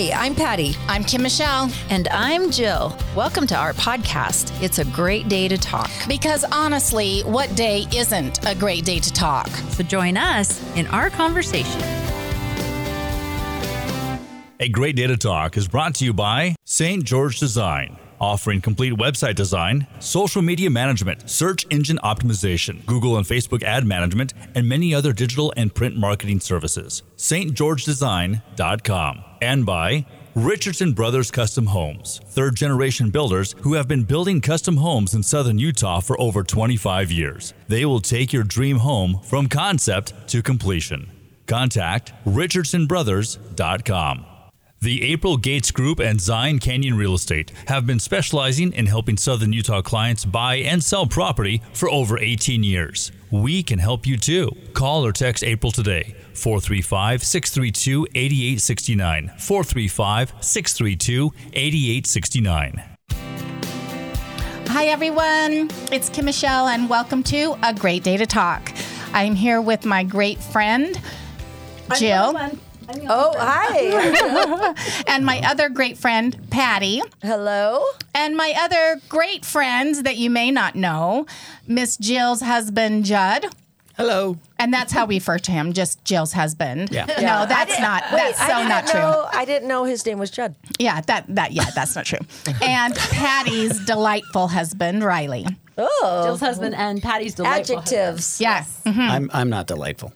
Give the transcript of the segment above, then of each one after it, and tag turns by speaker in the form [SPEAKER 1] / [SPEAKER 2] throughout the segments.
[SPEAKER 1] Hi, I'm Patty.
[SPEAKER 2] I'm Kim Michelle.
[SPEAKER 3] And I'm Jill. Welcome to our podcast. It's a great day to talk.
[SPEAKER 2] Because honestly, what day isn't a great day to talk?
[SPEAKER 3] So join us in our conversation.
[SPEAKER 4] A Great Day to Talk is brought to you by St. George Design, offering complete website design, social media management, search engine optimization, Google and Facebook ad management, and many other digital and print marketing services. stgeorgedesign.com. And by Richardson Brothers Custom Homes, third generation builders who have been building custom homes in southern Utah for over 25 years. They will take your dream home from concept to completion. Contact richardsonbrothers.com. The April Gates Group and Zion Canyon Real Estate have been specializing in helping Southern Utah clients buy and sell property for over 18 years. We can help you too. Call or text April today, 435 632 8869. 435 632 8869.
[SPEAKER 2] Hi, everyone. It's Kim Michelle, and welcome to A Great Day to Talk. I'm here with my great friend, Jill,
[SPEAKER 1] Oh, hi.
[SPEAKER 2] and my other great friend, Patty,
[SPEAKER 1] Hello.
[SPEAKER 2] and my other great friends that you may not know, Miss Jill's husband, Judd.
[SPEAKER 5] Hello.
[SPEAKER 2] And that's how we refer to him, just Jill's husband.
[SPEAKER 5] Yeah.
[SPEAKER 1] Yeah,
[SPEAKER 2] No,
[SPEAKER 1] I
[SPEAKER 2] that's
[SPEAKER 1] didn't-
[SPEAKER 2] not.
[SPEAKER 1] wait,
[SPEAKER 2] that's
[SPEAKER 1] I
[SPEAKER 2] so
[SPEAKER 1] didn't
[SPEAKER 2] true.
[SPEAKER 1] know- I didn't know his name was Judd.
[SPEAKER 2] Yeah, that that yeah, that's not true. And Patty's delightful husband, Riley.
[SPEAKER 1] Oh,
[SPEAKER 6] Jill's husband and Patty's delightful husband.
[SPEAKER 1] adjectives.
[SPEAKER 2] Yes. Mhm.
[SPEAKER 5] I'm I'm not delightful.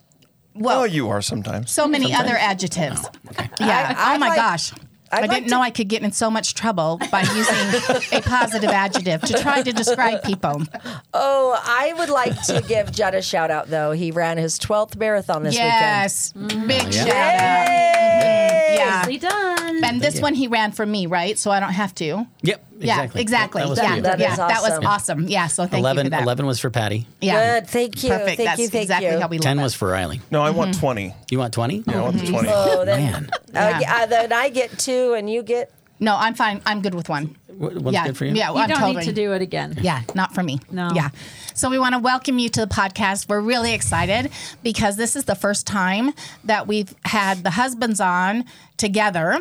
[SPEAKER 2] Well,
[SPEAKER 7] Oh, you are sometimes.
[SPEAKER 2] so many other adjectives. Oh, yeah.
[SPEAKER 1] I-
[SPEAKER 2] oh my
[SPEAKER 1] like-
[SPEAKER 2] gosh. I
[SPEAKER 1] I'd
[SPEAKER 2] didn't
[SPEAKER 1] like
[SPEAKER 2] know
[SPEAKER 1] to-
[SPEAKER 2] I could get in so much trouble by using a positive adjective to try to describe people.
[SPEAKER 1] Oh, I would like to give Judd a shout out though. He ran his 12th marathon this weekend.
[SPEAKER 2] yes. Mm. Big shout out.
[SPEAKER 1] weekend. Yay!
[SPEAKER 2] Yeah.
[SPEAKER 6] Nicely done.
[SPEAKER 2] And this one he ran for me, right? So I don't have to.
[SPEAKER 5] Yep.
[SPEAKER 2] Yeah,
[SPEAKER 5] Exactly.
[SPEAKER 2] exactly.
[SPEAKER 5] That was
[SPEAKER 2] yeah.
[SPEAKER 1] That
[SPEAKER 2] yeah,
[SPEAKER 1] is
[SPEAKER 2] that was
[SPEAKER 1] awesome.
[SPEAKER 2] awesome. Yeah, so thank
[SPEAKER 5] 11,
[SPEAKER 2] you for that.
[SPEAKER 5] 11 was for Patty.
[SPEAKER 2] Yeah.
[SPEAKER 1] Good. Thank you.
[SPEAKER 2] Perfect.
[SPEAKER 1] Thank
[SPEAKER 2] That's
[SPEAKER 1] you. Thank
[SPEAKER 2] exactly
[SPEAKER 1] you.
[SPEAKER 2] how we
[SPEAKER 5] 10 was for Riley.
[SPEAKER 7] No, I
[SPEAKER 2] Mm-hmm.
[SPEAKER 7] want 20.
[SPEAKER 5] You want 20?
[SPEAKER 7] Yeah, I want the 20.
[SPEAKER 1] Oh, then,
[SPEAKER 5] Man.
[SPEAKER 1] uh,
[SPEAKER 2] Yeah.
[SPEAKER 1] yeah, then I get two and you get.
[SPEAKER 2] No, I'm fine. I'm good with one.
[SPEAKER 5] What's
[SPEAKER 2] yeah.
[SPEAKER 5] good for you?
[SPEAKER 2] Yeah,
[SPEAKER 6] you
[SPEAKER 2] I'm
[SPEAKER 6] don't
[SPEAKER 2] totally.
[SPEAKER 6] need to do it again.
[SPEAKER 2] Yeah, not for me.
[SPEAKER 6] No.
[SPEAKER 2] Yeah. So we want to welcome you to the podcast. We're really excited because this is the first time that we've had the husbands on together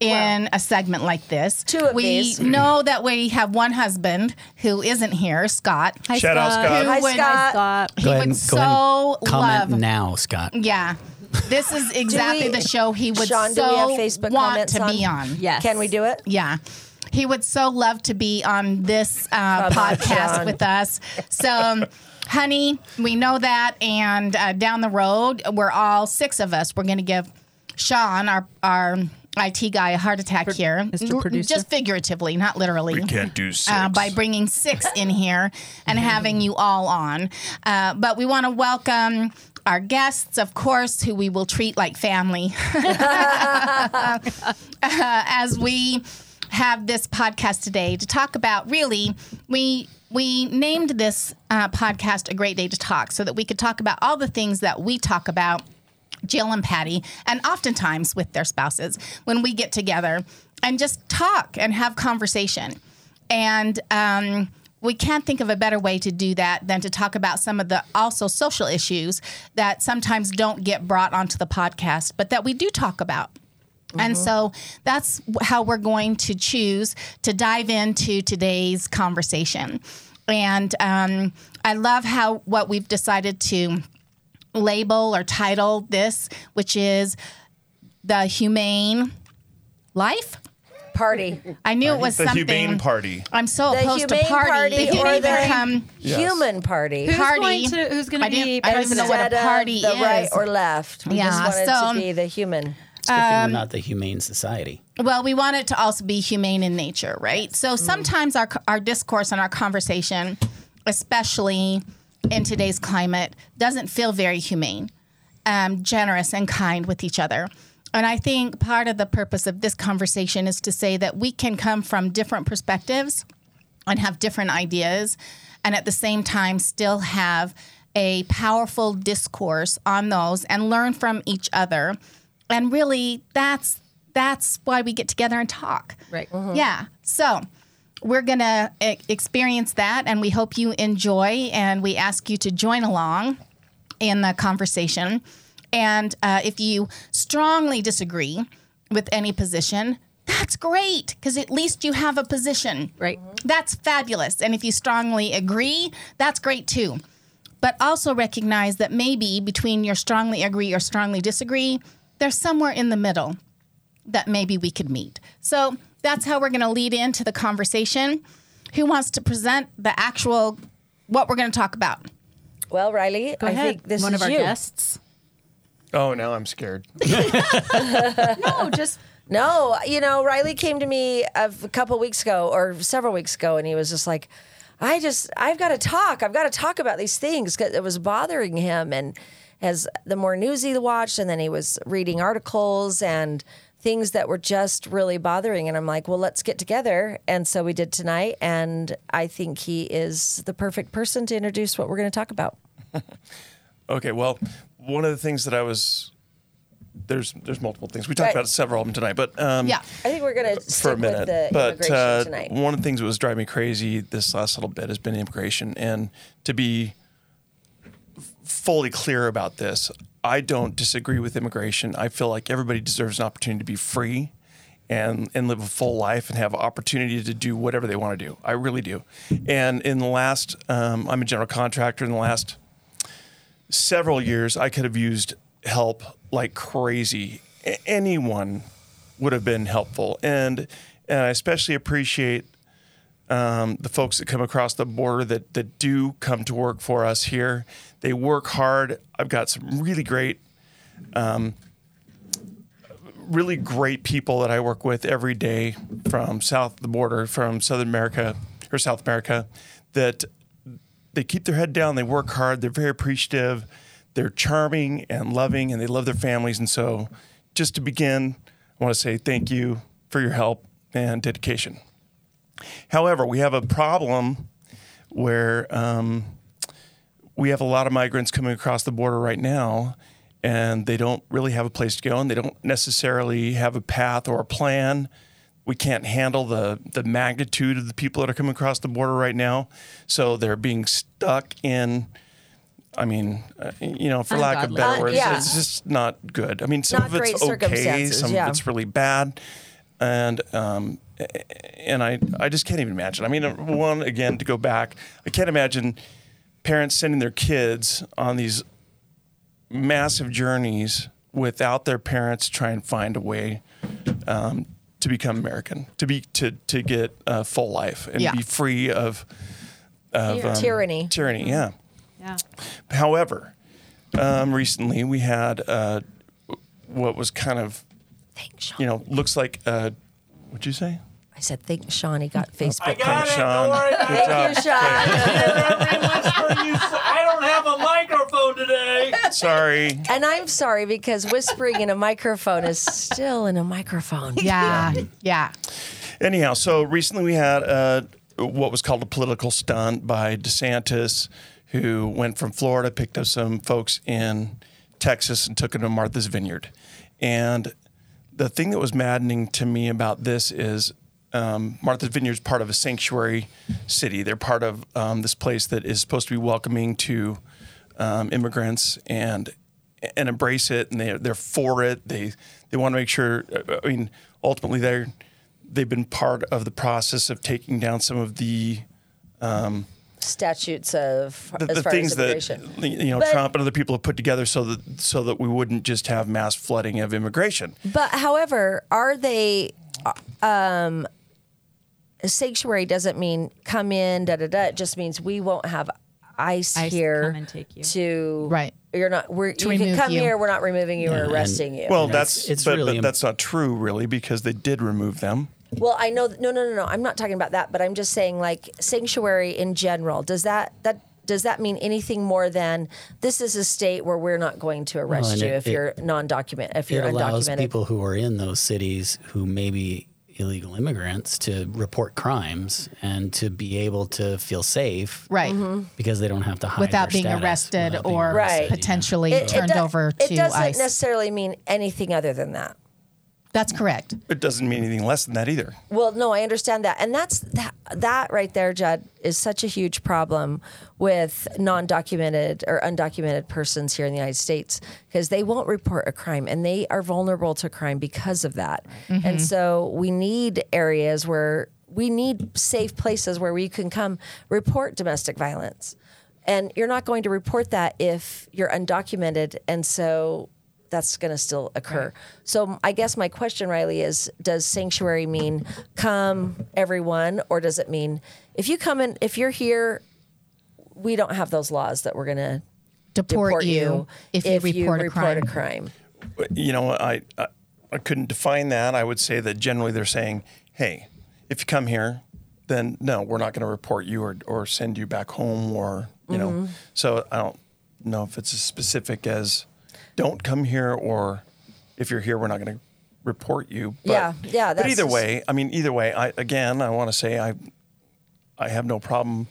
[SPEAKER 2] in a segment like this.
[SPEAKER 1] Two of
[SPEAKER 2] we
[SPEAKER 1] these.
[SPEAKER 2] know that we have one husband who isn't here, Scott.
[SPEAKER 6] Hi,
[SPEAKER 7] Shout out, Scott.
[SPEAKER 2] Who
[SPEAKER 1] Hi,
[SPEAKER 2] would-
[SPEAKER 1] Scott.
[SPEAKER 6] Scott.
[SPEAKER 2] He
[SPEAKER 5] Go ahead
[SPEAKER 2] would
[SPEAKER 5] and, go ahead
[SPEAKER 2] so
[SPEAKER 5] and comment
[SPEAKER 2] love.
[SPEAKER 5] now, Scott.
[SPEAKER 2] Yeah. This is exactly
[SPEAKER 1] we-
[SPEAKER 2] the show he would
[SPEAKER 1] Sean,
[SPEAKER 2] so
[SPEAKER 1] Facebook
[SPEAKER 2] want to
[SPEAKER 1] on?
[SPEAKER 2] be on.
[SPEAKER 6] Yes.
[SPEAKER 1] Can we do it?
[SPEAKER 2] Yeah. He would so love to be on this uh,
[SPEAKER 1] Come on,
[SPEAKER 2] podcast with us. So, um, honey, we know that. And uh, down the road, we're all six of us. We're going to give Sean, our, our IT guy, a heart attack here.
[SPEAKER 6] Mr. Producer.
[SPEAKER 2] Just figuratively, not literally.
[SPEAKER 7] We can't do six.
[SPEAKER 2] Uh, by bringing six in here and having you all on. Uh, but we want to welcome our guests, of course, who we will treat like family uh, as we have this podcast today to talk about really we we named this uh, podcast a great day to talk so that we could talk about all the things that we talk about Jill and Patty, and oftentimes with their spouses when we get together and just talk and have conversation. And um, we can't think of a better way to do that than to talk about some of the also social issues that sometimes don't get brought onto the podcast, but that we do talk about. And so that's how we're going to choose to dive into today's conversation. And um, I love how what we've decided to label or title this, which is the humane life.
[SPEAKER 1] Party.
[SPEAKER 2] I knew it was
[SPEAKER 7] the
[SPEAKER 2] something.
[SPEAKER 7] humane party.
[SPEAKER 2] I'm so
[SPEAKER 1] The
[SPEAKER 2] opposed to
[SPEAKER 1] humane
[SPEAKER 2] party.
[SPEAKER 1] party
[SPEAKER 2] the
[SPEAKER 1] or
[SPEAKER 2] humane
[SPEAKER 1] the-
[SPEAKER 2] become
[SPEAKER 1] Human party.
[SPEAKER 6] Who's
[SPEAKER 2] party.
[SPEAKER 6] going to, who's going
[SPEAKER 2] I
[SPEAKER 6] to
[SPEAKER 2] didn't-
[SPEAKER 6] be
[SPEAKER 2] I don't even know what a
[SPEAKER 1] Instead of
[SPEAKER 2] party
[SPEAKER 1] the
[SPEAKER 2] is.
[SPEAKER 1] right or left. We
[SPEAKER 2] Yeah,
[SPEAKER 1] just wanted
[SPEAKER 2] so-
[SPEAKER 1] to be the human.
[SPEAKER 5] It's a good thing we're um, not the Humane Society.
[SPEAKER 2] Well, we want it to also be humane in nature, right? So mm. sometimes our our discourse and our conversation, especially in today's climate, doesn't feel very humane, um, generous, and kind with each other. And I think part of the purpose of this conversation is to say that we can come from different perspectives and have different ideas, and at the same time still have a powerful discourse on those and learn from each other. And really, that's that's why we get together and talk.
[SPEAKER 6] Right.
[SPEAKER 2] Yeah. So we're going to experience that, and we hope you enjoy, and we ask you to join along in the conversation. And uh, if you strongly disagree with any position, that's great because at least you have a position.
[SPEAKER 6] Right.
[SPEAKER 2] That's fabulous. And if you strongly agree, that's great too. But also recognize that maybe between your strongly agree or strongly disagree, there's somewhere in the middle that maybe we could meet. So that's how we're going to lead into the conversation. Who wants to present the actual what we're going to talk about?
[SPEAKER 1] Well, Riley,
[SPEAKER 6] Go
[SPEAKER 1] I
[SPEAKER 6] ahead.
[SPEAKER 1] think this
[SPEAKER 6] One
[SPEAKER 1] is
[SPEAKER 6] of our
[SPEAKER 1] you.
[SPEAKER 6] guests.
[SPEAKER 7] Oh, now I'm scared.
[SPEAKER 6] No, just
[SPEAKER 1] No, you know, Riley came to me a couple weeks ago or several weeks ago, and he was just like, "I just, I've got to talk. I've got to talk about these things because it was bothering him." And as the more news he watched, and then he was reading articles and things that were just really bothering. And I'm like, "Well, let's get together." And so we did tonight, and I think he is the perfect person to introduce what we're going to talk about.
[SPEAKER 7] Okay, well, one of the things that I was there's there's multiple things we talked
[SPEAKER 1] Right.
[SPEAKER 7] about several of them tonight, but um,
[SPEAKER 2] Yeah.
[SPEAKER 1] I think we're going to
[SPEAKER 7] for
[SPEAKER 1] stick
[SPEAKER 7] a minute.
[SPEAKER 1] with the
[SPEAKER 7] but uh,
[SPEAKER 1] tonight.
[SPEAKER 7] one of the things that was driving me crazy this last little bit has been immigration, and to be fully clear about this, I don't disagree with immigration. I feel like everybody deserves an opportunity to be free. And, and live a full life and have opportunity to do whatever they want to do. I really do. And in the last, um, I'm a general contractor. In the last several years, I could have used help like crazy. A- Anyone would have been helpful, and and I especially appreciate um, the folks that come across the border that that do come to work for us here. They work hard. I've got some really great. Um, really great people that I work with every day from south of the border, from Southern America or South America, that they keep their head down, they work hard, they're very appreciative, they're charming and loving, and they love their families. And so, just to begin, I want to say thank you for your help and dedication. However, we have a problem where um, we have a lot of migrants coming across the border right now, and they don't really have a place to go, and they don't necessarily have a path or a plan. We can't handle the the magnitude of the people that are coming across the border right now, so they're being stuck in. I mean, uh, you know, for lack of
[SPEAKER 6] Ungodly.
[SPEAKER 7] better
[SPEAKER 1] Uh,
[SPEAKER 7] words,
[SPEAKER 1] yeah.
[SPEAKER 7] it's just not good. I mean, some
[SPEAKER 1] Not
[SPEAKER 7] of it's okay, some
[SPEAKER 1] yeah.
[SPEAKER 7] of it's really bad, and um, and I I just can't even imagine. I mean, one again to go back, I can't imagine parents sending their kids on these massive journeys without their parents try and find a way um, to become American, to be to to get a full life and
[SPEAKER 2] Yeah.
[SPEAKER 7] be free of of um,
[SPEAKER 1] Tyranny.
[SPEAKER 7] Tyranny, yeah.
[SPEAKER 6] yeah.
[SPEAKER 7] However, um, recently we had uh, what was kind of
[SPEAKER 1] Thanks, Sean.
[SPEAKER 7] you know looks like uh, what'd you say?
[SPEAKER 1] I said, thank Sean. He got Facebook.
[SPEAKER 7] Come, Sean. Good
[SPEAKER 1] Thank you. Sean.
[SPEAKER 8] I don't have a microphone today.
[SPEAKER 7] Sorry.
[SPEAKER 1] and I'm sorry because whispering in a microphone is still in a microphone.
[SPEAKER 2] Yeah. Yeah.
[SPEAKER 7] Anyhow, so recently we had uh, what was called a political stunt by DeSantis, who went from Florida, picked up some folks in Texas, and took them to Martha's Vineyard. And the thing that was maddening to me about this is um, Martha's Vineyard is part of a sanctuary city. They're part of um, this place that is supposed to be welcoming to um, immigrants and and embrace it, and they they're for it. They they want to make sure. I mean, ultimately, they're they've been part of the process of taking down some of the
[SPEAKER 1] Statutes of
[SPEAKER 7] the,
[SPEAKER 1] as
[SPEAKER 7] the
[SPEAKER 1] far
[SPEAKER 7] things
[SPEAKER 1] as
[SPEAKER 7] that you know
[SPEAKER 1] But-
[SPEAKER 7] Trump and other people have put together so that so that we wouldn't just have mass flooding of immigration.
[SPEAKER 1] But however, are they? Um, sanctuary doesn't mean come in. Da da da. It just means we won't have ICE,
[SPEAKER 6] ICE
[SPEAKER 1] here
[SPEAKER 6] come and take you.
[SPEAKER 1] to.
[SPEAKER 2] Right.
[SPEAKER 1] You're not. We're, you can come
[SPEAKER 2] you.
[SPEAKER 1] here. We're not removing you or
[SPEAKER 5] and-
[SPEAKER 1] arresting you.
[SPEAKER 7] Well,
[SPEAKER 5] It's-
[SPEAKER 7] that's
[SPEAKER 5] it's
[SPEAKER 7] but,
[SPEAKER 5] really
[SPEAKER 7] but
[SPEAKER 5] im-
[SPEAKER 7] that's not true, really, because they did remove them.
[SPEAKER 1] Well, I know. th- No, no, no, no. I'm not talking about that. But I'm just saying, like sanctuary in general. Does that that does that mean anything more than this is a state where we're not going to arrest
[SPEAKER 5] and
[SPEAKER 1] you
[SPEAKER 5] it-
[SPEAKER 1] if
[SPEAKER 5] it-
[SPEAKER 1] you're non-document if you're undocumented?
[SPEAKER 5] it allows
[SPEAKER 1] undocumented?
[SPEAKER 5] people who are in those cities who may be illegal immigrants to report crimes and to be able to feel safe
[SPEAKER 2] Right. Mm-hmm.
[SPEAKER 5] because they don't have to hide
[SPEAKER 2] Without
[SPEAKER 5] their
[SPEAKER 2] being
[SPEAKER 5] status,
[SPEAKER 2] arrested
[SPEAKER 5] without being
[SPEAKER 2] or
[SPEAKER 1] Right.
[SPEAKER 5] arrested, yeah.
[SPEAKER 2] potentially
[SPEAKER 1] It- it
[SPEAKER 2] turned
[SPEAKER 1] do-
[SPEAKER 2] over
[SPEAKER 1] It doesn't
[SPEAKER 2] ICE.
[SPEAKER 1] necessarily mean anything other than that.
[SPEAKER 2] That's correct.
[SPEAKER 7] It doesn't mean anything less than that either.
[SPEAKER 1] Well, no, I understand that, and that's that. That right there, Judd, is such a huge problem with non-documented or undocumented persons here in the United States because they won't report a crime, and they are vulnerable to crime because of that. Mm-hmm. And so we need areas where we need safe places where we can come report domestic violence, and you're not going to report that if you're undocumented, and so that's going to still occur. So I guess my question, Riley, is: Does sanctuary mean come everyone, or does it mean if you come in, if you're here, we don't have those laws that we're going to
[SPEAKER 2] Deport,
[SPEAKER 1] deport
[SPEAKER 2] you, if you report, a, crime.
[SPEAKER 1] a crime?
[SPEAKER 7] you know, I, I I couldn't define that. I would say that generally they're saying, hey, if you come here, then no, we're not going to report you or or send you back home or you
[SPEAKER 1] Mm-hmm.
[SPEAKER 7] know. So I don't know if it's as specific as don't come here or if you're here, we're not going to report you. But,
[SPEAKER 1] Yeah, yeah,
[SPEAKER 7] But either
[SPEAKER 1] just-
[SPEAKER 7] way, I mean, either way, I again, I want to say I I have no problem.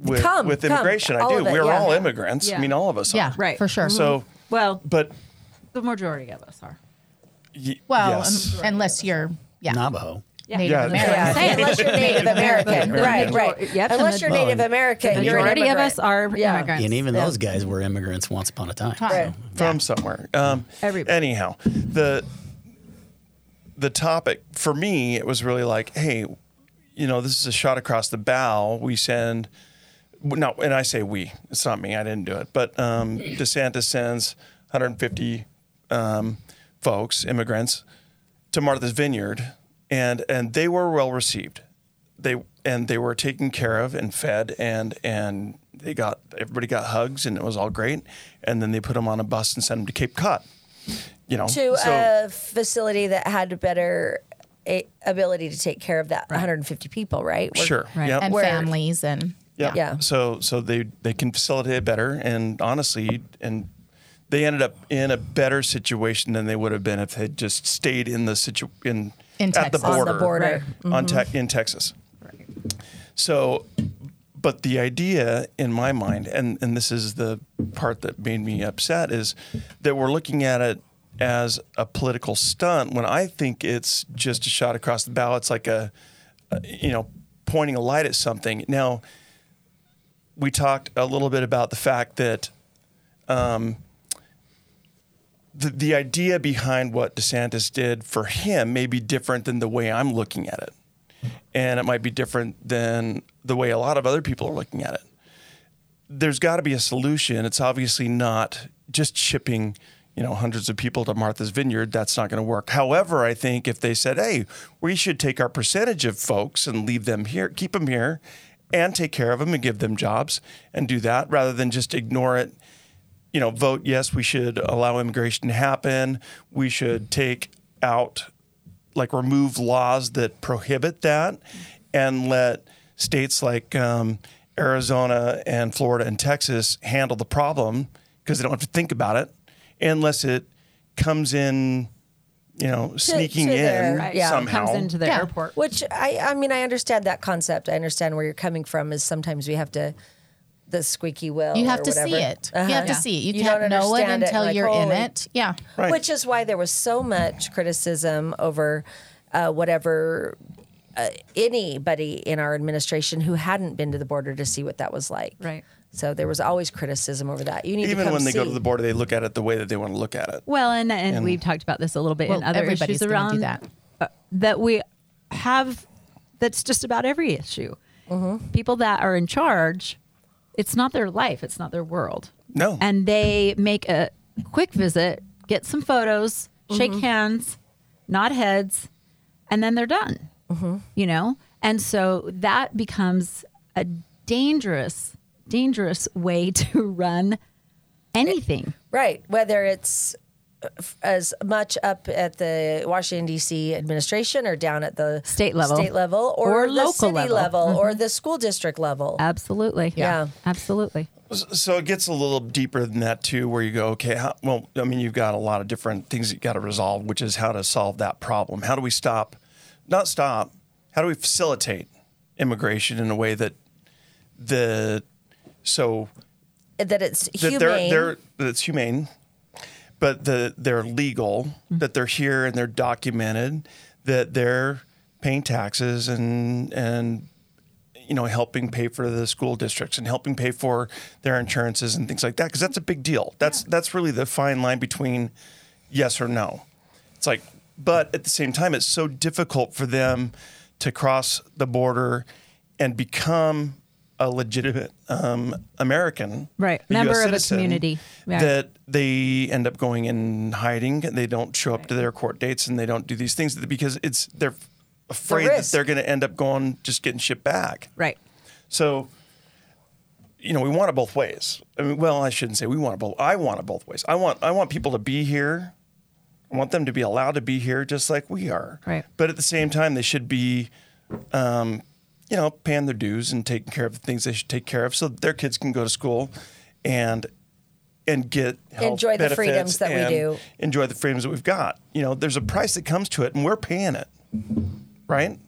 [SPEAKER 7] With,
[SPEAKER 1] Come,
[SPEAKER 7] with
[SPEAKER 1] come,
[SPEAKER 7] immigration, I
[SPEAKER 1] all
[SPEAKER 7] do.
[SPEAKER 1] of it,
[SPEAKER 7] We're
[SPEAKER 1] yeah.
[SPEAKER 7] all immigrants. I
[SPEAKER 6] Yeah.
[SPEAKER 7] mean, all of us
[SPEAKER 2] Yeah,
[SPEAKER 7] are.
[SPEAKER 6] Right.
[SPEAKER 2] for sure.
[SPEAKER 7] So,
[SPEAKER 6] Well,
[SPEAKER 7] but
[SPEAKER 6] the majority of us are.
[SPEAKER 7] y-
[SPEAKER 2] well,
[SPEAKER 7] yes.
[SPEAKER 2] um, unless you're yeah,
[SPEAKER 5] Navajo.
[SPEAKER 2] Native
[SPEAKER 7] Yeah.
[SPEAKER 2] American.
[SPEAKER 1] Yeah, unless you're Native American, right? Right.
[SPEAKER 6] Yep,
[SPEAKER 1] unless you're
[SPEAKER 6] ma-
[SPEAKER 1] Native American,
[SPEAKER 6] The
[SPEAKER 1] you're an
[SPEAKER 6] majority of us are
[SPEAKER 1] Yeah.
[SPEAKER 6] immigrants.
[SPEAKER 5] And even
[SPEAKER 1] Yeah.
[SPEAKER 5] those guys were immigrants once upon a time.
[SPEAKER 2] Right.
[SPEAKER 7] from somewhere. Um,
[SPEAKER 6] Everybody.
[SPEAKER 7] anyhow, the the topic for me it was really like, hey, you know, this is a shot across the bow. We send no, and I say we. It's not me. I didn't do it, but um, DeSantis sends 150 um, folks, immigrants, to Martha's Vineyard, and and they were well received. They and they were taken care of and fed, and and they got everybody got hugs, and it was all great. And then they put them on a bus and sent them to Cape Cod. You know,
[SPEAKER 1] to
[SPEAKER 7] so
[SPEAKER 1] a facility that had a better a, ability to take care of that 150 people, right? Where-
[SPEAKER 7] sure,
[SPEAKER 6] Right.
[SPEAKER 7] Yep.
[SPEAKER 2] and
[SPEAKER 1] Where-
[SPEAKER 2] families and
[SPEAKER 7] Yeah.
[SPEAKER 1] Yeah.
[SPEAKER 7] So so they they can facilitate it better, and honestly, and they ended up in a better situation than they would have been if they'd just stayed in the situ in,
[SPEAKER 2] In
[SPEAKER 7] at the
[SPEAKER 2] Texas. On
[SPEAKER 1] the
[SPEAKER 7] border
[SPEAKER 1] border.
[SPEAKER 7] on te- in Texas. Right. So, but the idea in my mind, and and this is the part that made me upset, is that we're looking at it as a political stunt when I think it's just a shot across the bow. It's like a, a you know, pointing a light at something. Now, we talked a little bit about the fact that um, the, the idea behind what DeSantis did for him may be different than the way I'm looking at it. And it might be different than the way a lot of other people are looking at it. There's got to be a solution. It's obviously not just shipping, you know, hundreds of people to Martha's Vineyard. That's not going to work. However, I think if they said, "Hey, we should take our percentage of folks and leave them here, keep them here, and take care of them and give them jobs and do that rather than just ignore it you know, vote yes, we should allow immigration to happen. We should take out, like, remove laws that prohibit that and let states like um, Arizona and Florida and Texas handle the problem because they don't have to think about it unless it comes in, you know, sneaking
[SPEAKER 1] to
[SPEAKER 7] in
[SPEAKER 1] their- Right.
[SPEAKER 6] Yeah,
[SPEAKER 7] somehow.
[SPEAKER 6] comes into the
[SPEAKER 2] Yeah.
[SPEAKER 6] airport.
[SPEAKER 1] Which I, I mean, I understand that concept. I understand where you're coming from. Is sometimes we have to the squeaky wheel.
[SPEAKER 2] you have
[SPEAKER 1] or
[SPEAKER 2] to
[SPEAKER 1] whatever.
[SPEAKER 2] see it.
[SPEAKER 1] Uh-huh.
[SPEAKER 2] You have to see it. You,
[SPEAKER 1] You
[SPEAKER 2] can't know it
[SPEAKER 1] understand it,
[SPEAKER 2] until
[SPEAKER 1] like,
[SPEAKER 2] you're in it. Yeah.
[SPEAKER 7] Right.
[SPEAKER 1] Which is why there was so much criticism over uh, whatever uh, anybody in our administration who hadn't been to the border to see what that was like.
[SPEAKER 6] Right.
[SPEAKER 1] So there was always criticism over that. You need
[SPEAKER 7] Even
[SPEAKER 1] come
[SPEAKER 7] when they go to the border, they look at it the way that they want to look at it.
[SPEAKER 6] Well, and, and, we've talked about this a little bit
[SPEAKER 2] Well,
[SPEAKER 6] in other
[SPEAKER 2] everybody's
[SPEAKER 6] issues around
[SPEAKER 2] do that.
[SPEAKER 6] uh, that we have. That's just about every issue.
[SPEAKER 2] Mm-hmm.
[SPEAKER 6] People that are in charge, it's not their life, it's not their world.
[SPEAKER 7] No.
[SPEAKER 6] and they make a quick visit, get some photos, shake
[SPEAKER 2] Mm-hmm.
[SPEAKER 6] hands, nod heads, and then they're done.
[SPEAKER 2] Mm-hmm.
[SPEAKER 6] You know, and so that becomes a dangerous, dangerous way to run anything.
[SPEAKER 1] Right. Whether it's f- as much up at the Washington D.C. administration or down at the
[SPEAKER 6] State level.
[SPEAKER 1] state level, or,
[SPEAKER 6] Or
[SPEAKER 1] the
[SPEAKER 6] local
[SPEAKER 1] city
[SPEAKER 6] level.
[SPEAKER 1] level,
[SPEAKER 2] Mm-hmm.
[SPEAKER 1] or the school district level.
[SPEAKER 6] Absolutely.
[SPEAKER 1] Yeah.
[SPEAKER 6] Absolutely.
[SPEAKER 7] So it gets a little deeper than that too, where you go, okay, how, well, I mean, you've got a lot of different things that you got to resolve, which is how to solve that problem. How do we stop, not stop, how do we facilitate immigration in a way that the, so
[SPEAKER 1] that it's
[SPEAKER 7] that
[SPEAKER 1] humane.
[SPEAKER 7] they're, they're, that it's humane, but the, they're legal, mm-hmm. that they're here and they're documented, that they're paying taxes and and you know helping pay for the school districts and helping pay for their insurances and things like that because that's a big deal. That's that's really the fine line between yes or no. It's like, but at the same time, it's so difficult for them to cross the border and become a legitimate um, American,
[SPEAKER 6] Right. Member of a community. Right.
[SPEAKER 7] That they end up going in hiding. They don't show up to their court dates, and they don't do these things because it's they're afraid that they're going to end up going just getting shipped back.
[SPEAKER 6] Right.
[SPEAKER 7] So, you know, we want it both ways. I mean, well, I shouldn't say we want it both. I want it both ways. I want I want people to be here. I want them to be allowed to be here just like we are.
[SPEAKER 6] Right.
[SPEAKER 7] But at the same time, they should be, um, you know, paying their dues and taking care of the things they should take care of, so that their kids can go to school, and and get health
[SPEAKER 1] Enjoy the freedoms that we do.
[SPEAKER 7] Enjoy the freedoms that we've got. You know, there's a price that comes to it, and we're paying it, right?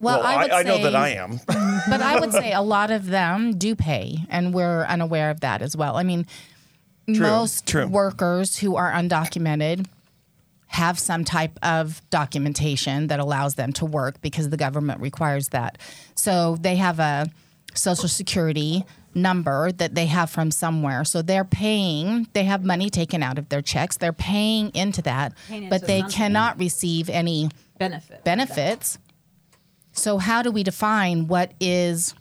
[SPEAKER 2] Well, I, would
[SPEAKER 7] I, know
[SPEAKER 2] say-
[SPEAKER 7] that I am.
[SPEAKER 2] but I would say a lot of them do pay, and we're unaware of that as well. I mean, most
[SPEAKER 7] true.
[SPEAKER 2] workers who are undocumented have some type of documentation that allows them to work because the government requires that. So they have a social security number that they have from somewhere. So they're paying, they have money taken out of their checks. They're paying into that,
[SPEAKER 6] Paying
[SPEAKER 2] but
[SPEAKER 6] into
[SPEAKER 2] they
[SPEAKER 6] something.
[SPEAKER 2] cannot receive any
[SPEAKER 6] Benefit.
[SPEAKER 2] benefits. So, how do we define what is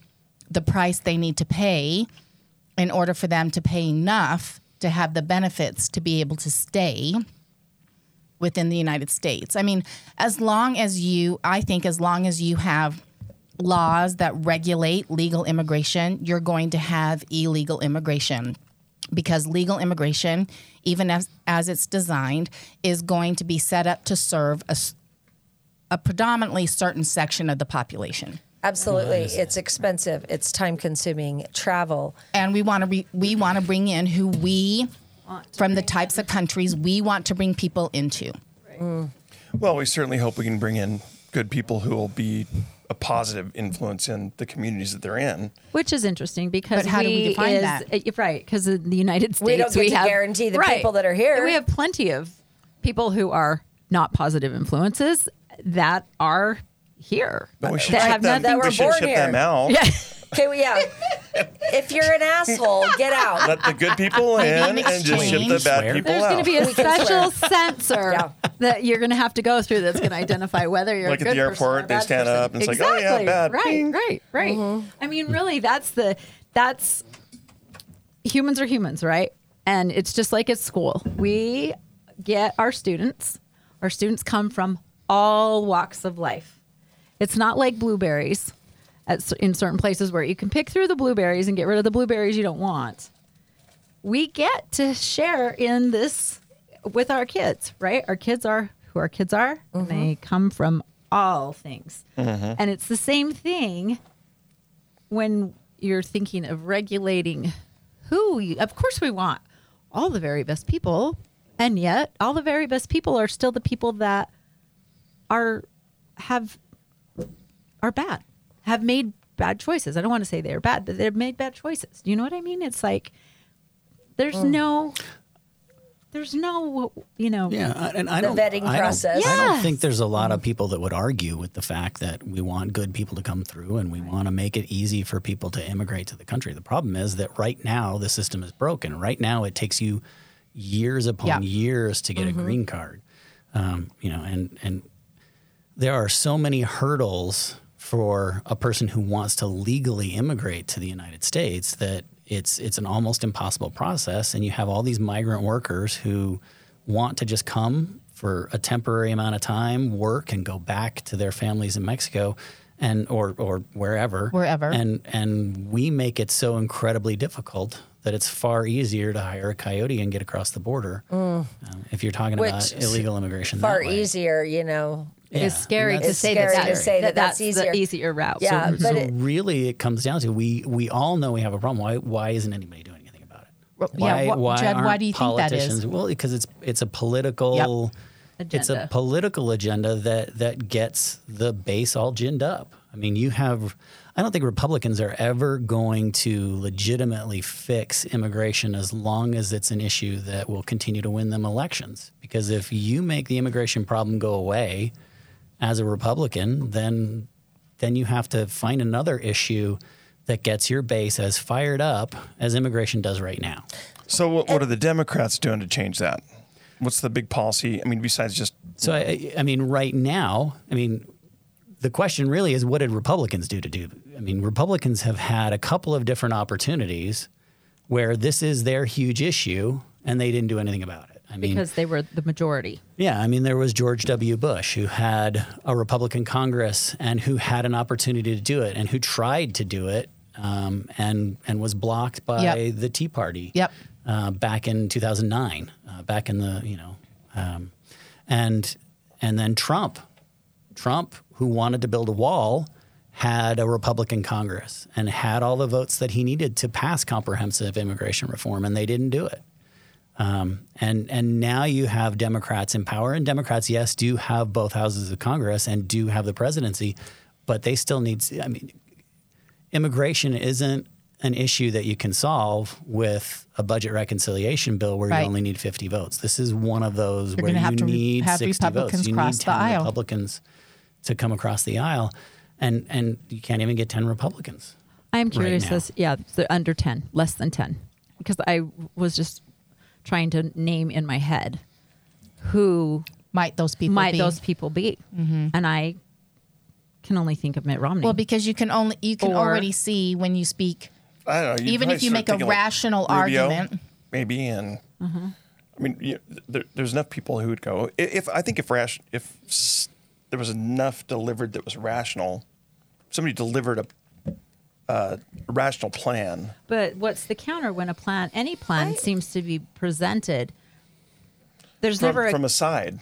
[SPEAKER 2] the price they need to pay in order for them to pay enough to have the benefits to be able to stay within the United States? I mean, as long as you, I think, as long as you have laws that regulate legal immigration, you're going to have illegal immigration because legal immigration, even as, as it's designed, is going to be set up to serve a, a predominantly certain section of the population.
[SPEAKER 1] Absolutely. It's expensive. It's time consuming. Travel.
[SPEAKER 2] And we want to re- we want to bring in who we from the types of countries we want to bring people into.
[SPEAKER 7] Well, we certainly hope we can bring in good people who will be a positive influence in the communities that they're in.
[SPEAKER 6] Which is interesting because
[SPEAKER 2] But how do we define
[SPEAKER 6] is,
[SPEAKER 2] that?
[SPEAKER 6] uh, Right, because in the United States
[SPEAKER 1] We don't get to
[SPEAKER 6] have,
[SPEAKER 1] guarantee the
[SPEAKER 6] right,
[SPEAKER 1] people that are here.
[SPEAKER 6] We have plenty of people who are not positive influences that are here
[SPEAKER 7] But we should
[SPEAKER 6] that
[SPEAKER 7] ship
[SPEAKER 6] have
[SPEAKER 7] them,
[SPEAKER 6] nothing.
[SPEAKER 1] were
[SPEAKER 7] we should
[SPEAKER 1] born
[SPEAKER 7] ship
[SPEAKER 1] here.
[SPEAKER 7] them out.
[SPEAKER 1] Okay, well, yeah. if you're an asshole, get out.
[SPEAKER 7] Let the good people in
[SPEAKER 2] in
[SPEAKER 7] and just ship the bad
[SPEAKER 5] Swear.
[SPEAKER 7] people
[SPEAKER 6] There's
[SPEAKER 7] out.
[SPEAKER 6] going to be a special sensor
[SPEAKER 1] Yeah.
[SPEAKER 6] that you're going to have to go through that's going to identify whether you're
[SPEAKER 7] Like
[SPEAKER 6] a
[SPEAKER 7] at
[SPEAKER 6] good
[SPEAKER 7] the
[SPEAKER 6] person or a
[SPEAKER 7] airport, they
[SPEAKER 6] bad
[SPEAKER 7] stand
[SPEAKER 6] person.
[SPEAKER 7] up and it's like,
[SPEAKER 6] exactly.
[SPEAKER 7] "Oh, yeah, bad."
[SPEAKER 6] Right,
[SPEAKER 7] Bing.
[SPEAKER 6] right, right.
[SPEAKER 1] Mm-hmm.
[SPEAKER 6] I mean, really, that's the that's humans are humans, right? And it's just like at school. We get our students. Our students come from all walks of life. It's not like blueberries at, in certain places where you can pick through the blueberries and get rid of the blueberries you don't want. We get to share in this with our kids, right? Our kids are who our kids are. and They mm-hmm. come from all things. Mm-hmm. And it's the same thing when you're thinking of regulating who you, of course we want all the very best people and yet all the very best people are still the people that are have are bad have made bad choices i don't want to say they're bad but they've made bad choices you know what i mean it's like there's no there's no you know
[SPEAKER 5] Yeah, I- and I don't.
[SPEAKER 1] vetting
[SPEAKER 5] I don't-
[SPEAKER 1] process.
[SPEAKER 5] I don't think there's a lot of people that would argue with the fact that we want good people to come through and we want to make it easy for people to immigrate to the country. The problem is that right now the system is broken. Right now it takes you years upon
[SPEAKER 2] Yeah.
[SPEAKER 5] years to get a green card. Um, you know, and and there are so many hurdles for a person who wants to legally immigrate to the United States that it's it's an almost impossible process and you have all these migrant workers who want to just come for a temporary amount of time work and go back to their families in Mexico and or or wherever
[SPEAKER 2] Wherever.
[SPEAKER 5] and and we make it so incredibly difficult that it's far easier to hire a coyote and get across the border um, if you're talking about illegal immigration that
[SPEAKER 1] Far
[SPEAKER 5] way.
[SPEAKER 1] easier, you know.
[SPEAKER 5] Yeah,
[SPEAKER 6] it's scary to say
[SPEAKER 1] scary
[SPEAKER 6] that,
[SPEAKER 1] to say that that's easier.
[SPEAKER 6] the easier route
[SPEAKER 1] Yeah,
[SPEAKER 5] so
[SPEAKER 1] but it,
[SPEAKER 5] really, it comes down to we we all know we have a problem. Why why isn't anybody doing anything about it?
[SPEAKER 2] Yeah, wh- Judd, why
[SPEAKER 5] aren't
[SPEAKER 2] do you think that is?
[SPEAKER 5] Well, because it's it's a political it's a
[SPEAKER 6] agenda.
[SPEAKER 5] political agenda that that gets the base all ginned up. I mean, you have. I don't think Republicans are ever going to legitimately fix immigration as long as it's an issue that will continue to win them elections. Because if you make the immigration problem go away as a Republican, then then you have to find another issue that gets your base as fired up as immigration does right now.
[SPEAKER 7] So what, what are the Democrats doing to change that? What's the big policy? I mean, besides just
[SPEAKER 5] So I, I mean, right now, I mean, the question really is, what did Republicans do to do? I mean, Republicans have had a couple of different opportunities where this is their huge issue, and they didn't do anything about it. I mean,
[SPEAKER 6] because they were the majority.
[SPEAKER 5] yeah, I mean, there was George W. Bush who had a Republican Congress and who had an opportunity to do it and who tried to do it um, and and was blocked by
[SPEAKER 2] Yep.
[SPEAKER 5] the Tea Party.
[SPEAKER 2] Yep.
[SPEAKER 5] Uh, back in 2009, uh, back in the you know, um, and and then Trump, Trump who wanted to build a wall. Had a Republican Congress and had all the votes that he needed to pass comprehensive immigration reform, and they didn't do it. Um, and and now you have Democrats in power, and Democrats, yes, do have both houses of Congress and do have the presidency, but they still need. I mean, immigration isn't an issue that you can solve with a budget reconciliation bill where
[SPEAKER 2] Right.
[SPEAKER 5] you only need 50 votes. This is one of those
[SPEAKER 2] You're
[SPEAKER 5] where you need
[SPEAKER 2] have
[SPEAKER 5] 60
[SPEAKER 2] Republicans
[SPEAKER 5] votes. You need
[SPEAKER 2] the
[SPEAKER 5] 10
[SPEAKER 2] aisle.
[SPEAKER 5] Republicans to come across the aisle, and and you can't even get 10 Republicans.
[SPEAKER 6] I'm curious
[SPEAKER 5] now.
[SPEAKER 6] as yeah, the under ten, less than ten, because I was just trying to name in my head who
[SPEAKER 2] Might those people
[SPEAKER 6] might
[SPEAKER 2] be?
[SPEAKER 6] those people be, and I can only think of Mitt Romney.
[SPEAKER 2] well, because you can only you can
[SPEAKER 6] Or-
[SPEAKER 2] already see when you speak.
[SPEAKER 7] I don't know. you'd
[SPEAKER 2] Even if you make a
[SPEAKER 7] thinking like
[SPEAKER 2] rational
[SPEAKER 7] Rubio,
[SPEAKER 2] argument.
[SPEAKER 7] maybe, and
[SPEAKER 6] Mm-hmm.
[SPEAKER 7] I mean, you, there, there's enough people who would go. If I think if rash, if s- there was enough delivered that was rational, somebody delivered a, uh, a rational plan.
[SPEAKER 6] but what's the counter when a plan, any plan,
[SPEAKER 1] I-
[SPEAKER 6] seems to be presented? There's
[SPEAKER 7] From,
[SPEAKER 6] never a,
[SPEAKER 7] from a side,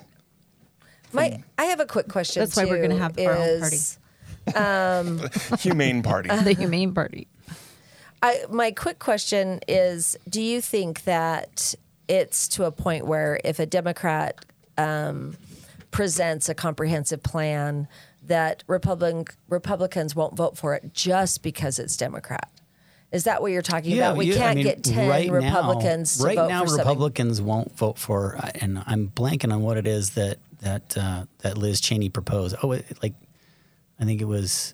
[SPEAKER 1] My, I have a quick question.
[SPEAKER 6] That's why we're gonna have our own party.
[SPEAKER 1] is-
[SPEAKER 7] humane party.
[SPEAKER 6] the Humane Party.
[SPEAKER 1] I, my quick question is Do you think that it's to a point where if a Democrat um, presents a comprehensive plan, that Republican, Republicans won't vote for it just because it's Democrat? Is that what you're talking about? We can't
[SPEAKER 5] mean,
[SPEAKER 1] get 10
[SPEAKER 5] right
[SPEAKER 1] Republicans
[SPEAKER 5] now,
[SPEAKER 1] to
[SPEAKER 5] right
[SPEAKER 1] vote
[SPEAKER 5] now,
[SPEAKER 1] for something.
[SPEAKER 5] Republicans won't vote for, uh, and I'm blanking on what it is that that uh, that Liz Cheney proposed. Oh, it, like I think it was.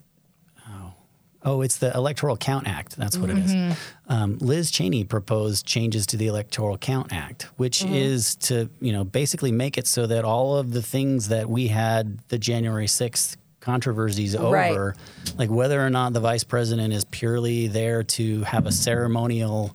[SPEAKER 5] Oh, it's the Electoral Count Act. That's what it is.
[SPEAKER 1] Mm-hmm.
[SPEAKER 5] Um, Liz Cheney proposed changes to the Electoral Count Act, which
[SPEAKER 1] Mm-hmm.
[SPEAKER 5] is to you know basically make it so that all of the things that we had the January sixth controversies
[SPEAKER 1] Right.
[SPEAKER 5] over, like whether or not the vice president is purely there to have a ceremonial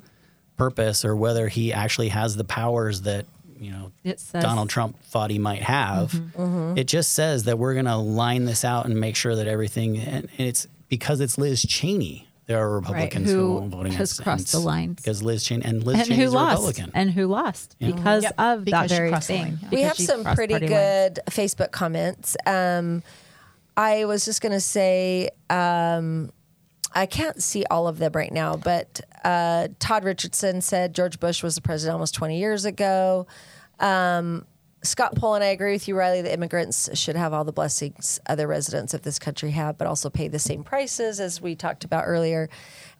[SPEAKER 5] purpose or whether he actually has the powers that you know
[SPEAKER 6] It says-
[SPEAKER 5] Donald Trump thought he might have.
[SPEAKER 1] Mm-hmm.
[SPEAKER 5] It just says that we're going to line this out and make sure that everything and it's because it's Liz Cheney. There are Republicans who,
[SPEAKER 6] who
[SPEAKER 5] won't vote
[SPEAKER 6] has
[SPEAKER 5] against it.
[SPEAKER 6] crossed
[SPEAKER 5] And
[SPEAKER 6] the
[SPEAKER 5] it's
[SPEAKER 6] lines.
[SPEAKER 5] because Liz Cheney and Liz
[SPEAKER 6] and
[SPEAKER 5] Cheney's
[SPEAKER 6] who
[SPEAKER 5] a
[SPEAKER 6] lost
[SPEAKER 5] Republican.
[SPEAKER 6] and who lost because
[SPEAKER 2] Yep,
[SPEAKER 6] of
[SPEAKER 2] because
[SPEAKER 6] that
[SPEAKER 2] she
[SPEAKER 6] very thing.
[SPEAKER 2] line.
[SPEAKER 1] we have some pretty
[SPEAKER 6] party lines.
[SPEAKER 1] good Facebook comments. Um, I was just going to say, um, I can't see all of them right now, but uh, Todd Richardson said George Bush was the president almost 20 years ago. Um, Scott Poll and I agree with you, Riley. The immigrants should have all the blessings other residents of this country have, but also pay the same prices as we talked about earlier.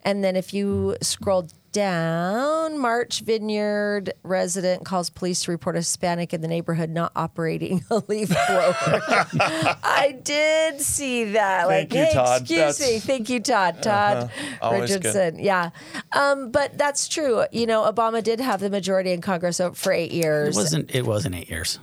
[SPEAKER 1] And then if you scroll down, Martha's Vineyard resident calls police to report a Hispanic in the neighborhood not operating a leaf blower. I did see that.
[SPEAKER 7] Thank
[SPEAKER 1] like,
[SPEAKER 7] you,
[SPEAKER 1] hey,
[SPEAKER 7] Todd.
[SPEAKER 1] excuse
[SPEAKER 7] That's- Uh-huh.
[SPEAKER 1] me. Thank you, Todd. Todd
[SPEAKER 7] Always good.
[SPEAKER 1] Richardson. Yeah. Um, but that's true. You know, Obama did have the majority in Congress for eight years.
[SPEAKER 5] It
[SPEAKER 1] years.
[SPEAKER 5] wasn't. It wasn't eight years.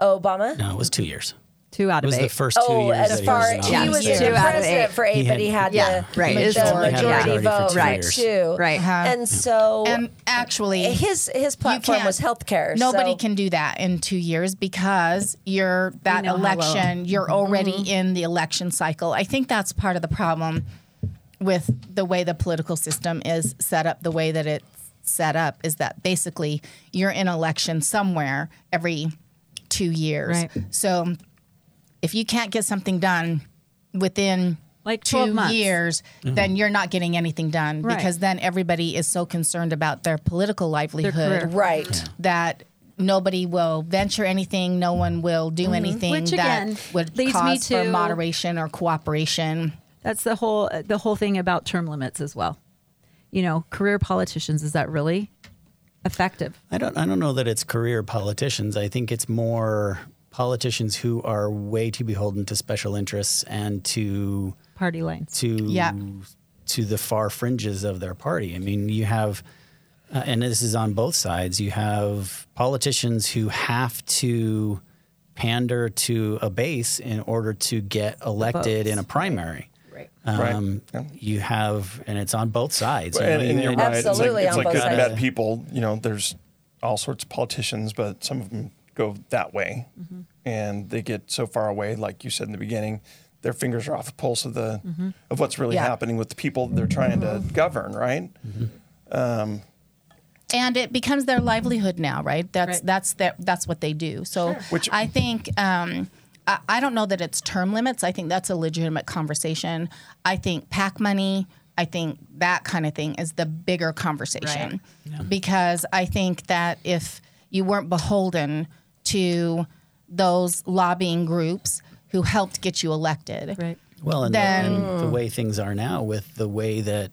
[SPEAKER 1] Obama?
[SPEAKER 5] No, it was two years.
[SPEAKER 6] Two out
[SPEAKER 5] It
[SPEAKER 6] of
[SPEAKER 5] was
[SPEAKER 6] eight.
[SPEAKER 5] the first two
[SPEAKER 1] Oh,
[SPEAKER 5] years
[SPEAKER 1] as
[SPEAKER 5] that he
[SPEAKER 1] far
[SPEAKER 5] was
[SPEAKER 1] he
[SPEAKER 5] office.
[SPEAKER 2] Yeah,
[SPEAKER 1] was
[SPEAKER 2] two
[SPEAKER 1] the
[SPEAKER 6] out of
[SPEAKER 1] president
[SPEAKER 6] eight.
[SPEAKER 1] for eight,
[SPEAKER 5] He
[SPEAKER 1] but he had
[SPEAKER 6] Yeah,
[SPEAKER 1] the,
[SPEAKER 6] right.
[SPEAKER 1] the
[SPEAKER 6] It's
[SPEAKER 5] just-
[SPEAKER 1] majority,
[SPEAKER 5] He had majority for
[SPEAKER 1] vote
[SPEAKER 5] two
[SPEAKER 6] Right.
[SPEAKER 5] years.
[SPEAKER 1] too.
[SPEAKER 6] Right.
[SPEAKER 1] And so
[SPEAKER 2] And actually,
[SPEAKER 1] his his platform
[SPEAKER 2] can't-
[SPEAKER 1] was healthcare.
[SPEAKER 2] Nobody
[SPEAKER 1] so-
[SPEAKER 2] can do that in two years because you're that
[SPEAKER 6] know how well-
[SPEAKER 2] election. You're already mm-hmm. in the election cycle. I think that's part of the problem with the way the political system is set up. The way that it's set up is that basically you're in election somewhere every two years.
[SPEAKER 6] Right.
[SPEAKER 2] So if you can't get something done within
[SPEAKER 6] Like 12
[SPEAKER 2] two
[SPEAKER 6] months.
[SPEAKER 2] years, mm-hmm. then you're not getting anything done
[SPEAKER 6] Right.
[SPEAKER 2] because then everybody is so concerned about their political livelihood
[SPEAKER 6] career.
[SPEAKER 1] Right.
[SPEAKER 2] that nobody will venture anything. No mm-hmm. one will do mm-hmm. anything
[SPEAKER 6] Which,
[SPEAKER 2] that
[SPEAKER 6] again,
[SPEAKER 2] would
[SPEAKER 6] leads me
[SPEAKER 2] cause for
[SPEAKER 6] to-
[SPEAKER 2] moderation or cooperation.
[SPEAKER 6] That's the whole the whole thing about term limits as well. You know, career politicians is that really effective?
[SPEAKER 5] I don't. I don't know that it's career politicians. I think it's more politicians who are way too beholden to special interests and to
[SPEAKER 6] Party lines.
[SPEAKER 5] to
[SPEAKER 2] Yeah.
[SPEAKER 5] to the far fringes of their party. I mean, you have, uh, and this is on both sides. You have politicians who have to pander to a base in order to get elected in a primary.
[SPEAKER 1] Right.
[SPEAKER 5] Um,
[SPEAKER 7] Right.
[SPEAKER 5] You have, and it's on both sides. you
[SPEAKER 7] and,
[SPEAKER 5] know,
[SPEAKER 7] and
[SPEAKER 5] you-
[SPEAKER 7] you're right. It's like,
[SPEAKER 1] Absolutely
[SPEAKER 7] it's
[SPEAKER 1] on
[SPEAKER 7] like
[SPEAKER 1] both
[SPEAKER 7] good and
[SPEAKER 1] sides.
[SPEAKER 7] bad people. You know, there's all sorts of politicians, but some of them go that way,
[SPEAKER 1] Mm-hmm.
[SPEAKER 7] and they get so far away. Like you said in the beginning, their fingers are off the pulse of the
[SPEAKER 1] Mm-hmm.
[SPEAKER 7] of what's really
[SPEAKER 2] Yeah.
[SPEAKER 7] happening with the people they're trying to govern. Right.
[SPEAKER 2] and it becomes their livelihood now, right? That's
[SPEAKER 6] Right.
[SPEAKER 2] that's their, that's what they do. So
[SPEAKER 7] Which-
[SPEAKER 2] I think um, I, I don't know that it's term limits. I think that's a legitimate conversation. I think PAC money. I think that kind of thing is the bigger conversation because I think that if you weren't beholden to those lobbying groups who helped get you elected,
[SPEAKER 6] Right.
[SPEAKER 5] Well, and,
[SPEAKER 2] then-
[SPEAKER 5] the, and the way things are now, with the way that,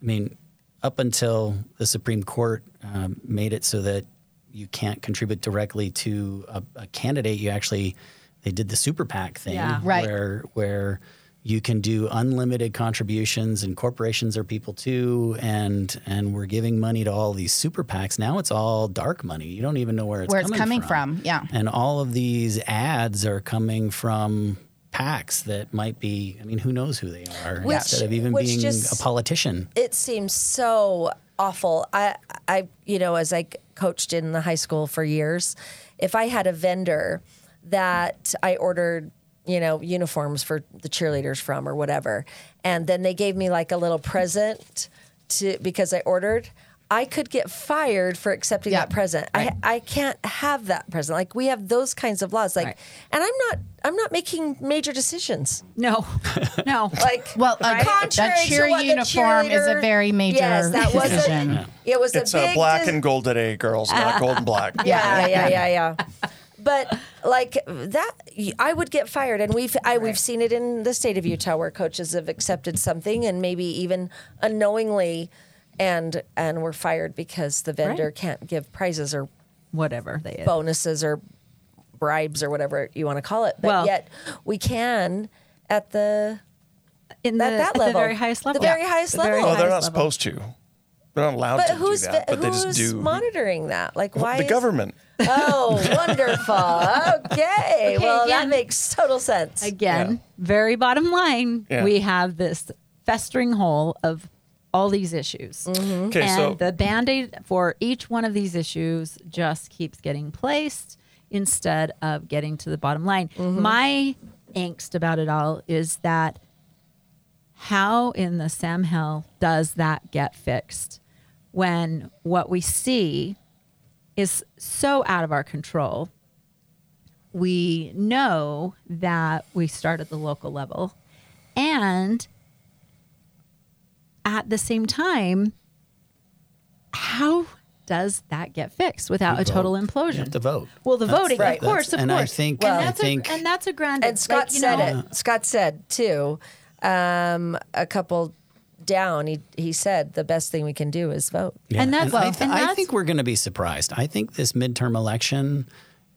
[SPEAKER 5] I mean, up until the Supreme Court um, made it so that you can't contribute directly to a, a candidate, you actually they did the super PAC thing,
[SPEAKER 6] Yeah.
[SPEAKER 2] Right.
[SPEAKER 5] where where you can do unlimited contributions, and corporations are people too, and and we're giving money to all these super PACs. Now it's all dark money. You don't even know where it's
[SPEAKER 2] Where it's
[SPEAKER 5] coming
[SPEAKER 2] coming from, yeah.
[SPEAKER 5] and all of these ads are coming from PACs that might be, I mean, who knows who they are
[SPEAKER 1] Which-
[SPEAKER 5] instead of even being
[SPEAKER 1] just-
[SPEAKER 5] a politician.
[SPEAKER 1] it seems so awful. I, I, you know, as I coached in the high school for years, if I had a vendor that I ordered, you know, uniforms for the cheerleaders from or whatever, and then they gave me like a little present to because I ordered. I could get fired for accepting
[SPEAKER 2] Yeah.
[SPEAKER 1] that present.
[SPEAKER 2] Right.
[SPEAKER 1] I I can't have that present. Like we have those kinds of laws. Like,
[SPEAKER 6] Right.
[SPEAKER 1] and I'm not I'm not making major decisions.
[SPEAKER 6] No, no.
[SPEAKER 1] Like
[SPEAKER 2] Well, a-
[SPEAKER 1] right?
[SPEAKER 2] that
[SPEAKER 1] Contrary to
[SPEAKER 2] cheer
[SPEAKER 1] what the
[SPEAKER 2] uniform is a very major
[SPEAKER 1] yes, that was
[SPEAKER 2] decision.
[SPEAKER 1] A, it was
[SPEAKER 7] It's
[SPEAKER 1] a
[SPEAKER 7] a black
[SPEAKER 1] dis-
[SPEAKER 7] and gold today, girls, not gold and black.
[SPEAKER 1] yeah, yeah, yeah, yeah, yeah. But like that, I would get fired, and we've I, we've seen it in the state of Utah where coaches have accepted something and maybe even unknowingly, and and were fired because the vendor
[SPEAKER 6] Right.
[SPEAKER 1] can't give prizes or
[SPEAKER 6] Whatever they
[SPEAKER 1] bonuses or bribes or whatever you want to call it. But
[SPEAKER 6] Well-
[SPEAKER 1] yet we can at the
[SPEAKER 6] in the,
[SPEAKER 1] at that
[SPEAKER 6] at
[SPEAKER 1] level,
[SPEAKER 6] the very highest level.
[SPEAKER 1] the very highest
[SPEAKER 6] The very
[SPEAKER 1] level.
[SPEAKER 7] Well, they're not
[SPEAKER 6] level.
[SPEAKER 7] supposed to. They're not allowed
[SPEAKER 1] but
[SPEAKER 7] to
[SPEAKER 1] who's
[SPEAKER 7] do that. But they
[SPEAKER 1] who's
[SPEAKER 7] just do.
[SPEAKER 1] monitoring that? Like why
[SPEAKER 7] the
[SPEAKER 1] is-
[SPEAKER 7] government.
[SPEAKER 1] Oh, wonderful. Okay. well, that makes total sense.
[SPEAKER 6] Again,
[SPEAKER 7] Yeah.
[SPEAKER 6] very bottom line,
[SPEAKER 7] Yeah.
[SPEAKER 6] we have this festering hole of all these issues. Mm-hmm.
[SPEAKER 7] Okay,
[SPEAKER 6] and
[SPEAKER 7] so
[SPEAKER 6] the band aid for each one of these issues just keeps getting placed instead of getting to the bottom line. Mm-hmm. My angst about it all is that how in the Sam hell does that get fixed when what we see is so out of our control? We know that we start at the local level and at the same time, how does that get fixed without a total
[SPEAKER 5] You
[SPEAKER 6] implosion?
[SPEAKER 5] have to vote.
[SPEAKER 6] Well, the
[SPEAKER 5] That's-
[SPEAKER 6] voting,
[SPEAKER 1] right.
[SPEAKER 6] of course,
[SPEAKER 5] that's-
[SPEAKER 6] of
[SPEAKER 5] and I
[SPEAKER 6] course.
[SPEAKER 5] think-
[SPEAKER 6] and
[SPEAKER 5] I
[SPEAKER 6] that's
[SPEAKER 5] think-
[SPEAKER 6] a, and that's a grand.
[SPEAKER 1] And Scott
[SPEAKER 6] like,
[SPEAKER 1] said
[SPEAKER 6] know,
[SPEAKER 1] it. Scott said too, um, a couple down. He he said the best thing we can do is vote.
[SPEAKER 6] And that's-
[SPEAKER 5] I,
[SPEAKER 6] well, and
[SPEAKER 5] I think we're going to be surprised. I think this midterm election,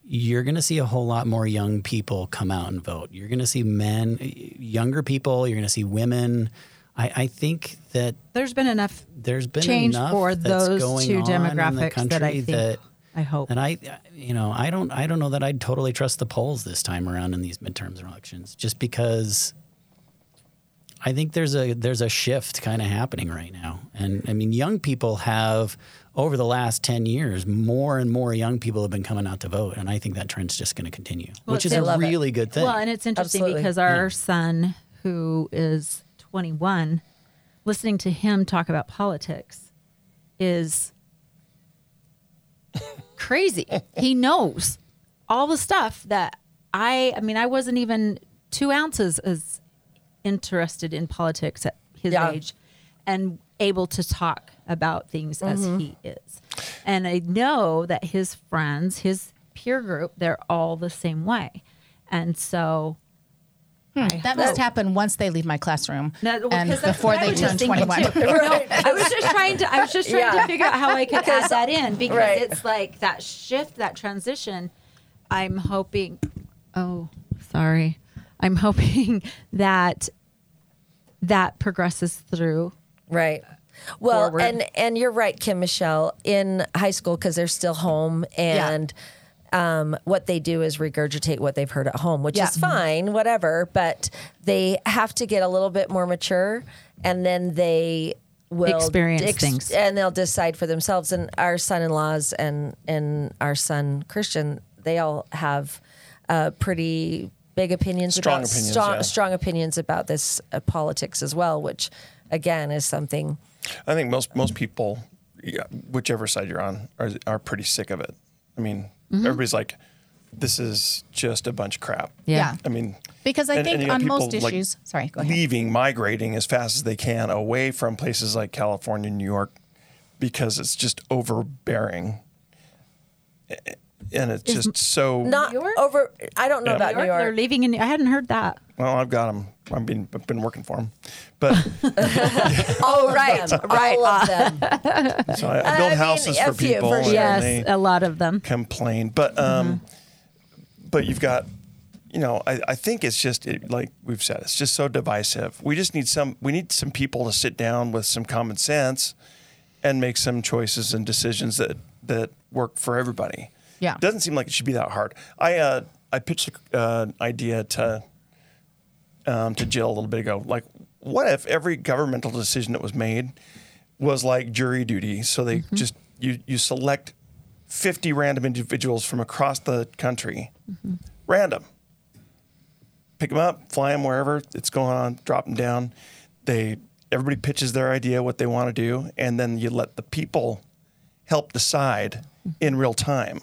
[SPEAKER 5] you're going to see a whole lot more young people come out and vote. You're going to see men, younger people. You're going to see women. I, I think that
[SPEAKER 6] There's been enough
[SPEAKER 5] there's been
[SPEAKER 6] change
[SPEAKER 5] enough
[SPEAKER 6] for those
[SPEAKER 5] going
[SPEAKER 6] two
[SPEAKER 5] on in the
[SPEAKER 6] demographics that I think.
[SPEAKER 5] that
[SPEAKER 6] I hope.
[SPEAKER 5] and I, you know, I don't, I don't know that I'd totally trust the polls this time around in these midterms elections, just because I think there's a there's a shift kind of happening right now, and I mean, young people have over the last ten years, more and more young people have been coming out to vote, and I think that trend's just going to continue, which is a
[SPEAKER 1] love it.
[SPEAKER 5] really good thing.
[SPEAKER 6] Well, and it's interesting
[SPEAKER 1] Absolutely.
[SPEAKER 6] because our son, who is 21, listening to him talk about politics is crazy. he knows all the stuff that I, I mean, I wasn't even two ounces as interested in politics at his
[SPEAKER 1] Yeah.
[SPEAKER 6] age and able to talk about things as mm-hmm. he is. And I know that his friends, his peer group, they're all the same way. And so hmm.
[SPEAKER 2] That must happen once they leave my classroom
[SPEAKER 6] No, well,
[SPEAKER 2] and
[SPEAKER 6] 'cause that's
[SPEAKER 2] before they turn
[SPEAKER 6] just
[SPEAKER 2] 21.
[SPEAKER 6] No, I was just trying to. I was just trying
[SPEAKER 1] Yeah.
[SPEAKER 6] to figure out how I could add that in because
[SPEAKER 1] Right.
[SPEAKER 6] it's like that shift, that transition. I'm hoping. Oh, sorry. I'm hoping that that progresses through.
[SPEAKER 1] Right. Well,
[SPEAKER 6] forward.
[SPEAKER 1] and and you're right, Kim Michelle. In high school, because they're still home, and um, what they do is regurgitate what they've heard at home, which
[SPEAKER 2] Yeah.
[SPEAKER 1] is fine, whatever. But they have to get a little bit more mature, and then they will
[SPEAKER 6] Experience things.
[SPEAKER 1] and they'll decide for themselves. And our son-in-laws and and our son Christian, they all have uh, pretty big opinions
[SPEAKER 7] Strong
[SPEAKER 1] about
[SPEAKER 7] opinions,
[SPEAKER 1] strong,
[SPEAKER 7] yeah.
[SPEAKER 1] strong opinions about this uh, politics as well, which again is something.
[SPEAKER 7] I think most most people, yeah, whichever side you're on, are are pretty sick of it. I mean,
[SPEAKER 2] Mm-hmm.
[SPEAKER 7] everybody's like, "This is just a bunch of crap."
[SPEAKER 2] Yeah.
[SPEAKER 7] I mean,
[SPEAKER 2] Because I
[SPEAKER 7] and-
[SPEAKER 2] think
[SPEAKER 7] and you got
[SPEAKER 2] on
[SPEAKER 7] people,
[SPEAKER 2] most
[SPEAKER 7] like,
[SPEAKER 2] issues, sorry, go ahead.
[SPEAKER 7] leaving, migrating as fast as they can away from places like California, New York, because it's just overbearing, A- and it's just so.
[SPEAKER 1] Not
[SPEAKER 6] York?
[SPEAKER 1] over. I don't know
[SPEAKER 7] Yeah.
[SPEAKER 1] about New York.
[SPEAKER 6] They're leaving in. I hadn't heard that.
[SPEAKER 7] well, I've got them. I've been I've been working for them, but
[SPEAKER 1] Oh, right, right. All of them.
[SPEAKER 7] so I, I
[SPEAKER 1] I
[SPEAKER 7] build
[SPEAKER 1] mean,
[SPEAKER 7] houses
[SPEAKER 1] a
[SPEAKER 7] for people.
[SPEAKER 1] for sure.
[SPEAKER 6] Yes, a lot of them.
[SPEAKER 7] complain. But um,
[SPEAKER 1] Mm-hmm.
[SPEAKER 7] but you've got, you know, I, I think it's just it, like we've said, it's just so divisive. We just need some. We need some people to sit down with some common sense and make some choices and decisions that that work for everybody.
[SPEAKER 2] Yeah.
[SPEAKER 7] doesn't seem like it should be that hard. I uh, I pitched an uh, idea to um, to Jill a little bit ago. Like, what if every governmental decision that was made was like jury duty? So they just you you select fifty random individuals from across the country, random. Pick them up, fly them wherever it's going on, drop them down. They everybody pitches their idea what they want to do, and then you let the people help decide in real time,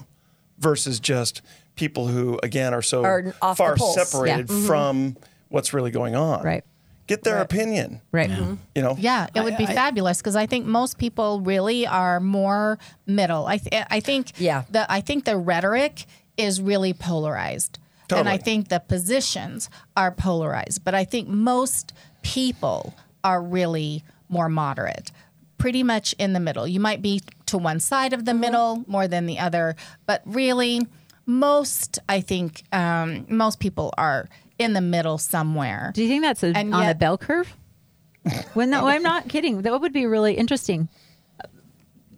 [SPEAKER 7] versus just people who again are so
[SPEAKER 1] Are off the
[SPEAKER 7] far
[SPEAKER 1] pulse. Yeah.
[SPEAKER 7] separated from what's really going on.
[SPEAKER 6] Right.
[SPEAKER 7] Get their opinion.
[SPEAKER 6] Right. Mm-hmm.
[SPEAKER 7] You know.
[SPEAKER 2] Yeah, it would be fabulous because I think most people really are more middle. I th- I think
[SPEAKER 1] Yeah.
[SPEAKER 2] the I think the rhetoric is really polarized. And I think the positions are polarized, but I think most people are really more moderate. Pretty much in the middle. You might be to one side of the middle more than the other, but really most I think um, most people are in the middle somewhere.
[SPEAKER 6] Do you think that's a,
[SPEAKER 2] And
[SPEAKER 6] on a bell curve? when that, well, I'm not kidding. That would be really interesting. uh,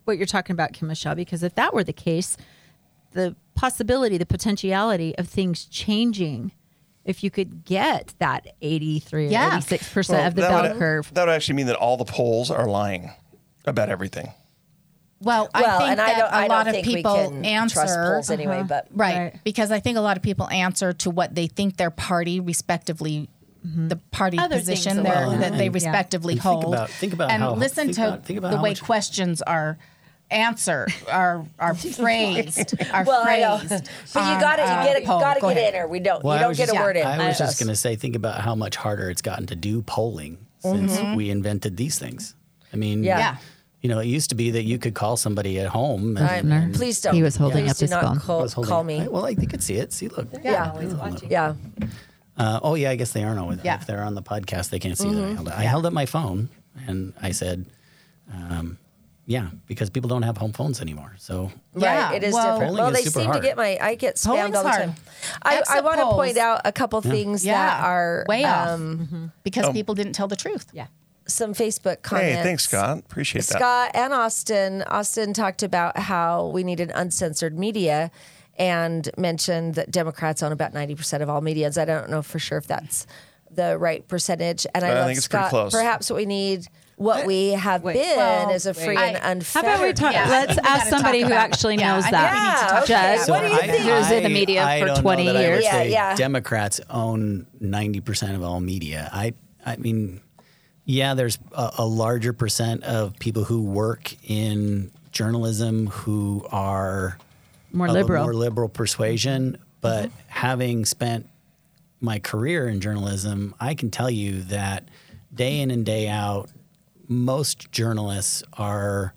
[SPEAKER 6] What you're talking about, Kim Michelle, because if that were the case, the possibility, the potentiality of things changing, if you could get that 83 or
[SPEAKER 2] Yeah.
[SPEAKER 6] 86 percent
[SPEAKER 7] Well,
[SPEAKER 6] of the bell
[SPEAKER 7] would,
[SPEAKER 6] curve,
[SPEAKER 7] That would actually mean that all the polls are lying about everything.
[SPEAKER 2] Well, I
[SPEAKER 1] Well,
[SPEAKER 2] think
[SPEAKER 1] and
[SPEAKER 2] that
[SPEAKER 1] I don't.
[SPEAKER 2] a
[SPEAKER 1] I
[SPEAKER 2] lot of people answer
[SPEAKER 1] trust polls uh-huh, anyway. But
[SPEAKER 2] Right.
[SPEAKER 6] Right.
[SPEAKER 2] Because I think a lot of people answer to what they think their party respectively mm-hmm. the party
[SPEAKER 6] Other
[SPEAKER 2] position
[SPEAKER 6] that
[SPEAKER 2] they're- that they
[SPEAKER 6] happen. Yeah.
[SPEAKER 2] respectively
[SPEAKER 5] think
[SPEAKER 2] hold.
[SPEAKER 5] about- think about
[SPEAKER 2] and
[SPEAKER 5] how-
[SPEAKER 2] listen
[SPEAKER 5] think
[SPEAKER 2] to
[SPEAKER 5] about- think about
[SPEAKER 2] the way
[SPEAKER 5] much-
[SPEAKER 2] questions are answer are are phrased are
[SPEAKER 1] well, I know.
[SPEAKER 2] phrased.
[SPEAKER 1] But you got to
[SPEAKER 2] a
[SPEAKER 1] get it. Got to
[SPEAKER 2] Go
[SPEAKER 1] get
[SPEAKER 2] ahead.
[SPEAKER 1] in, or we don't.
[SPEAKER 5] Well,
[SPEAKER 1] you don't get
[SPEAKER 5] just,
[SPEAKER 1] a word in.
[SPEAKER 5] I was just going to say, think about how much harder it's gotten to do polling since mm-hmm. we invented these things. I mean,
[SPEAKER 1] Yeah.
[SPEAKER 2] Yeah.
[SPEAKER 5] you know, it used to be that you could call somebody at home. And,
[SPEAKER 1] I'm- please don't.
[SPEAKER 6] He was holding
[SPEAKER 1] Please
[SPEAKER 6] up
[SPEAKER 1] do
[SPEAKER 6] his
[SPEAKER 1] not
[SPEAKER 6] phone.
[SPEAKER 1] Call,
[SPEAKER 5] I was holding
[SPEAKER 1] call me.
[SPEAKER 5] I- well, like, you could see it. See, look.
[SPEAKER 1] Yeah. Yeah.
[SPEAKER 5] Uh, oh yeah, I guess they are now.
[SPEAKER 2] Yeah.
[SPEAKER 5] If they're on the podcast, they can't see that I held it. I held up my phone and I said, um, "Yeah," because people don't have home phones anymore. So
[SPEAKER 2] Yeah,
[SPEAKER 1] right. It is
[SPEAKER 2] well-
[SPEAKER 1] different.
[SPEAKER 5] Polling
[SPEAKER 1] Well,
[SPEAKER 5] is
[SPEAKER 1] they
[SPEAKER 5] super
[SPEAKER 1] seem
[SPEAKER 5] hard.
[SPEAKER 1] to get my. I get spammed
[SPEAKER 2] Polling's
[SPEAKER 1] all the
[SPEAKER 2] hard.
[SPEAKER 1] time. I, I
[SPEAKER 2] Exit
[SPEAKER 1] want to
[SPEAKER 2] polls.
[SPEAKER 1] point out a couple things
[SPEAKER 2] Yeah.
[SPEAKER 1] that are
[SPEAKER 2] way off
[SPEAKER 1] um,
[SPEAKER 2] because
[SPEAKER 7] Oh.
[SPEAKER 2] people didn't tell the truth.
[SPEAKER 6] yeah.
[SPEAKER 1] Some Facebook comments.
[SPEAKER 7] Hey, thanks, Scott. Appreciate that.
[SPEAKER 1] Scott and Austin. Austin talked about how we needed uncensored media and mentioned that Democrats own about 90% of all media. I don't know for sure if that's the right percentage. And I,
[SPEAKER 7] I
[SPEAKER 1] love
[SPEAKER 7] think it's pretty close.
[SPEAKER 1] Perhaps what we need, what we have
[SPEAKER 6] Wait.
[SPEAKER 1] been,
[SPEAKER 2] Well,
[SPEAKER 1] is a free
[SPEAKER 2] wait.
[SPEAKER 1] and unfair.
[SPEAKER 6] How about we talk?
[SPEAKER 2] Yeah,
[SPEAKER 6] let's
[SPEAKER 2] we
[SPEAKER 6] ask somebody who
[SPEAKER 2] about-
[SPEAKER 6] actually
[SPEAKER 2] yeah,
[SPEAKER 6] knows
[SPEAKER 2] I think
[SPEAKER 6] that.
[SPEAKER 2] we need to
[SPEAKER 1] Yeah,
[SPEAKER 2] talk
[SPEAKER 1] okay.
[SPEAKER 2] about
[SPEAKER 6] Judd,
[SPEAKER 1] What do you
[SPEAKER 5] I-
[SPEAKER 1] think?
[SPEAKER 6] Who's in the media
[SPEAKER 5] I
[SPEAKER 6] for
[SPEAKER 5] don't know
[SPEAKER 6] 20
[SPEAKER 5] that I would
[SPEAKER 6] years?
[SPEAKER 1] Yeah, yeah.
[SPEAKER 5] Democrats own ninety percent of all media. I, I mean, yeah, there's a, a larger percent of people who work in journalism who are
[SPEAKER 6] More
[SPEAKER 5] of a
[SPEAKER 6] liberal.
[SPEAKER 5] more liberal persuasion. But having spent my career in journalism, I can tell you that day in and day out, most journalists are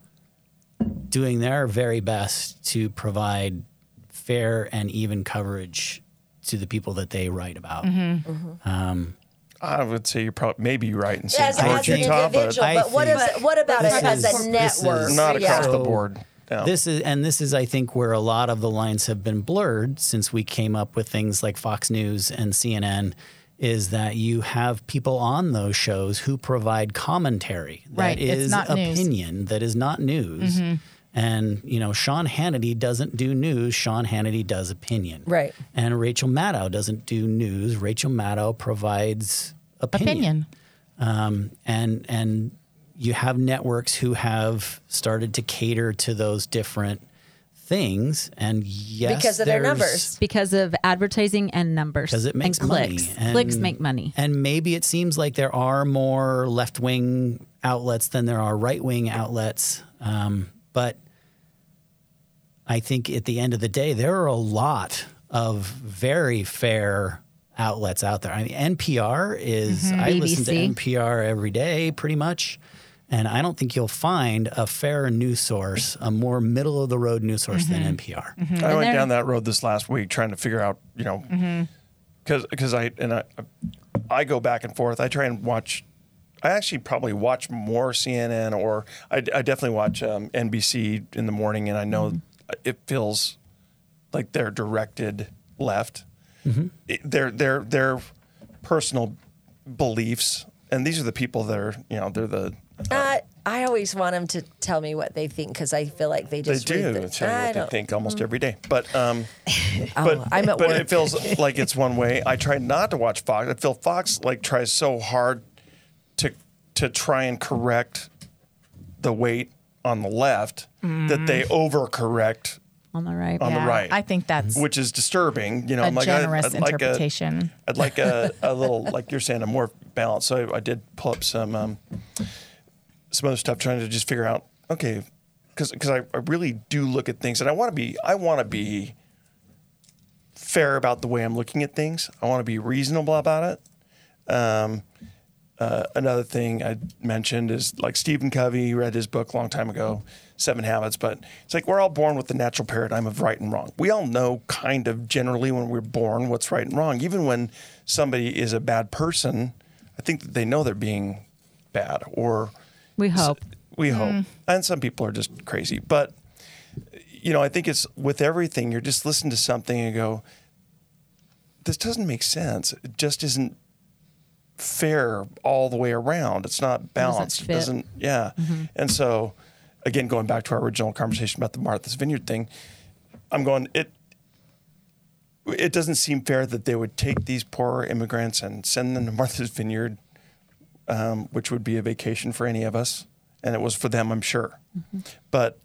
[SPEAKER 5] doing their very best to provide fair and even coverage to the people that they write about. Mm-hmm. Mm-hmm.
[SPEAKER 7] Um, I would say you're probably maybe right in saying
[SPEAKER 1] as, as
[SPEAKER 7] George,
[SPEAKER 1] an
[SPEAKER 7] Utah,
[SPEAKER 1] individual,
[SPEAKER 5] I
[SPEAKER 1] but what is what about
[SPEAKER 5] This
[SPEAKER 1] it as
[SPEAKER 5] is-
[SPEAKER 1] a
[SPEAKER 5] this
[SPEAKER 1] network?
[SPEAKER 5] is-
[SPEAKER 7] not across
[SPEAKER 1] yeah.
[SPEAKER 7] the board. No.
[SPEAKER 5] This is and this is I think where a lot of the lines have been blurred since we came up with things like Fox News and CNN is that you have people on those shows who provide commentary that
[SPEAKER 2] Right,
[SPEAKER 5] is
[SPEAKER 2] not news.
[SPEAKER 5] opinion that is not news.
[SPEAKER 1] Mm-hmm.
[SPEAKER 5] And you know, Sean Hannity doesn't do news. Sean Hannity does opinion.
[SPEAKER 1] Right.
[SPEAKER 5] And Rachel Maddow doesn't do news. Rachel Maddow provides opinion
[SPEAKER 2] Opinion.
[SPEAKER 5] um, and and you have networks who have started to cater to those different things and yes
[SPEAKER 1] Because of their numbers.
[SPEAKER 6] because of advertising and numbers.
[SPEAKER 5] 'Cause it makes
[SPEAKER 6] and
[SPEAKER 5] money,
[SPEAKER 6] clicks.
[SPEAKER 5] and-
[SPEAKER 6] clicks make money.
[SPEAKER 5] and maybe it seems like there are more left-wing outlets than there are right-wing outlets um, but i think at the end of the day there are a lot of very fair outlets out there. I mean npr is i listen to npr every day pretty much. And i don't think you'll find a fair news source a more middle of the road news source than npr
[SPEAKER 7] I went down that road this last week trying to figure out, you know, because I and I I go back and forth. I try and watch. I actually probably watch more CNN or I, I definitely watch um, NBC in the morning, and I know it feels like they're directed left. It- Their their their personal beliefs, and these are the people that are you know they're the
[SPEAKER 1] Uh, I always want them to tell me what they think because I feel like they just
[SPEAKER 7] they
[SPEAKER 1] do the,
[SPEAKER 7] tell you
[SPEAKER 1] I
[SPEAKER 7] what they
[SPEAKER 1] don't-
[SPEAKER 7] think almost every day, but. um
[SPEAKER 1] Oh,
[SPEAKER 7] but
[SPEAKER 1] I'm at
[SPEAKER 7] but
[SPEAKER 1] work.
[SPEAKER 7] it feels like it's one way. I try not to watch Fox. I feel Fox like tries so hard to to try and correct the weight on the left that they overcorrect
[SPEAKER 6] on the right.
[SPEAKER 7] on the right.
[SPEAKER 2] I think that's
[SPEAKER 7] which is disturbing. You know,
[SPEAKER 2] a
[SPEAKER 7] I'm like, I-
[SPEAKER 2] generous
[SPEAKER 7] I'd like a,
[SPEAKER 2] interpretation.
[SPEAKER 7] I'd like a, a little, like you're saying, a more balance. So I did pull up some um, some other stuff, trying to just figure out, okay, because because I, I really do look at things, and I want to be I want to be fair about the way I'm looking at things. I want to be reasonable about it. Um, uh, another thing I mentioned is like Stephen Covey read his book a long time ago, Seven Habits, but it's like we're all born with the natural paradigm of right and wrong. We all know kind of generally when we're born what's right and wrong. Even when somebody is a bad person, I think that they know they're being bad or
[SPEAKER 6] We hope.
[SPEAKER 7] we hope. Mm. And some people are just crazy. But, you know, I think it's with everything, you're just listening to something and go, this doesn't make sense. It just isn't fair all the way around. It's not balanced. It
[SPEAKER 6] fit.
[SPEAKER 7] doesn't, yeah. Mm-hmm. And so, again, going back to our original conversation about the Martha's Vineyard thing, I'm going, it, it doesn't seem fair that they would take these poor immigrants and send them to Martha's Vineyard um, which would be a vacation for any of us, and it was for them, I'm sure. But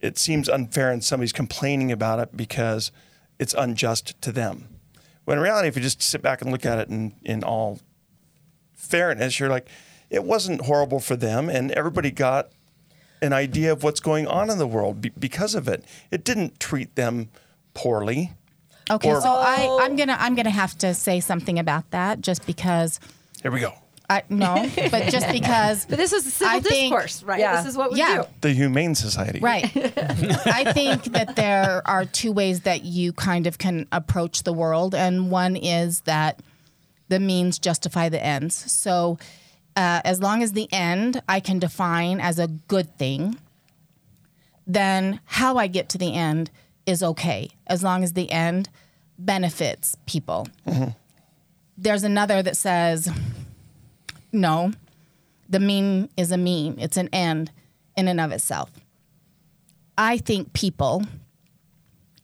[SPEAKER 7] it seems unfair, and somebody's complaining about it because it's unjust to them. When in reality, if you just sit back and look at it in, in all fairness, you're like, it wasn't horrible for them, and everybody got an idea of what's going on in the world be- because of it. It didn't treat them poorly.
[SPEAKER 2] Okay,
[SPEAKER 7] Or-
[SPEAKER 2] so I, oh. I'm gonna I'm gonna have to say something about that just because
[SPEAKER 7] Here we go.
[SPEAKER 2] I no, but just because
[SPEAKER 6] But this is civil
[SPEAKER 2] I think-
[SPEAKER 6] discourse, right?
[SPEAKER 1] Yeah.
[SPEAKER 6] This is what we
[SPEAKER 2] Yeah.
[SPEAKER 6] do.
[SPEAKER 7] The Humane Society.
[SPEAKER 2] Right. I think that there are two ways that you kind of can approach the world, and one is that the means justify the ends. So, uh, as long as the end I can define as a good thing, then how I get to the end is okay, as long as the end benefits people. There's another that says, no, the mean is a mean, it's an end in and of itself. I think people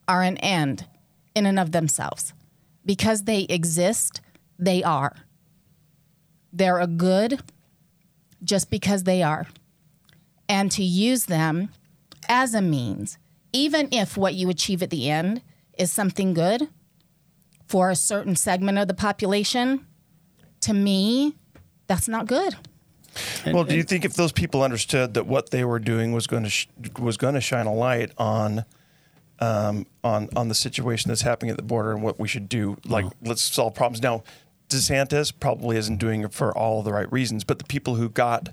[SPEAKER 2] are an end in and of themselves. Because they exist, they are. They're a good just because they are. And to use them as a means, even if what you achieve at the end is something good for a certain segment of the population, to me, that's not good.
[SPEAKER 7] Well, do you think if those people understood that what they were doing was going to sh- was going to shine a light on um, on on the situation that's happening at the border and what we should do, like let's solve problems now? DeSantis probably isn't doing it for all the right reasons, but the people who got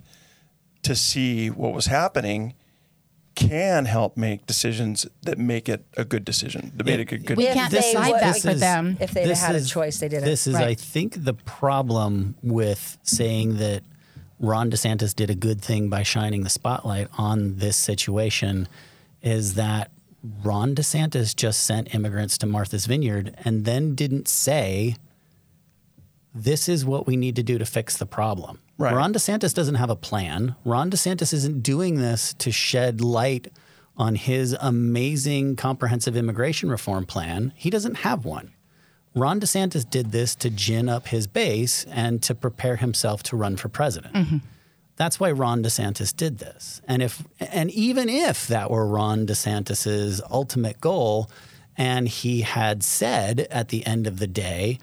[SPEAKER 7] to see what was happening, can help make decisions that make it a good decision, that make it a good.
[SPEAKER 2] We
[SPEAKER 1] If
[SPEAKER 2] can't
[SPEAKER 1] they
[SPEAKER 2] decide
[SPEAKER 1] would-
[SPEAKER 2] that for
[SPEAKER 5] is-
[SPEAKER 2] them.
[SPEAKER 1] If they'd
[SPEAKER 5] This
[SPEAKER 1] had a
[SPEAKER 5] is-
[SPEAKER 1] choice, they didn't.
[SPEAKER 5] This is,
[SPEAKER 2] Right.
[SPEAKER 5] I think, the problem with saying that Ron DeSantis did a good thing by shining the spotlight on this situation is that Ron DeSantis just sent immigrants to Martha's Vineyard and then didn't say, this is what we need to do to fix the problem.
[SPEAKER 7] Right.
[SPEAKER 5] Ron DeSantis doesn't have a plan. Ron DeSantis isn't doing this to shed light on his amazing comprehensive immigration reform plan. He doesn't have one. Ron DeSantis did this to gin up his base and to prepare himself to run for president. Mm-hmm. That's why Ron DeSantis did this. And if and even if that were Ron DeSantis's ultimate goal and he had said at the end of the day,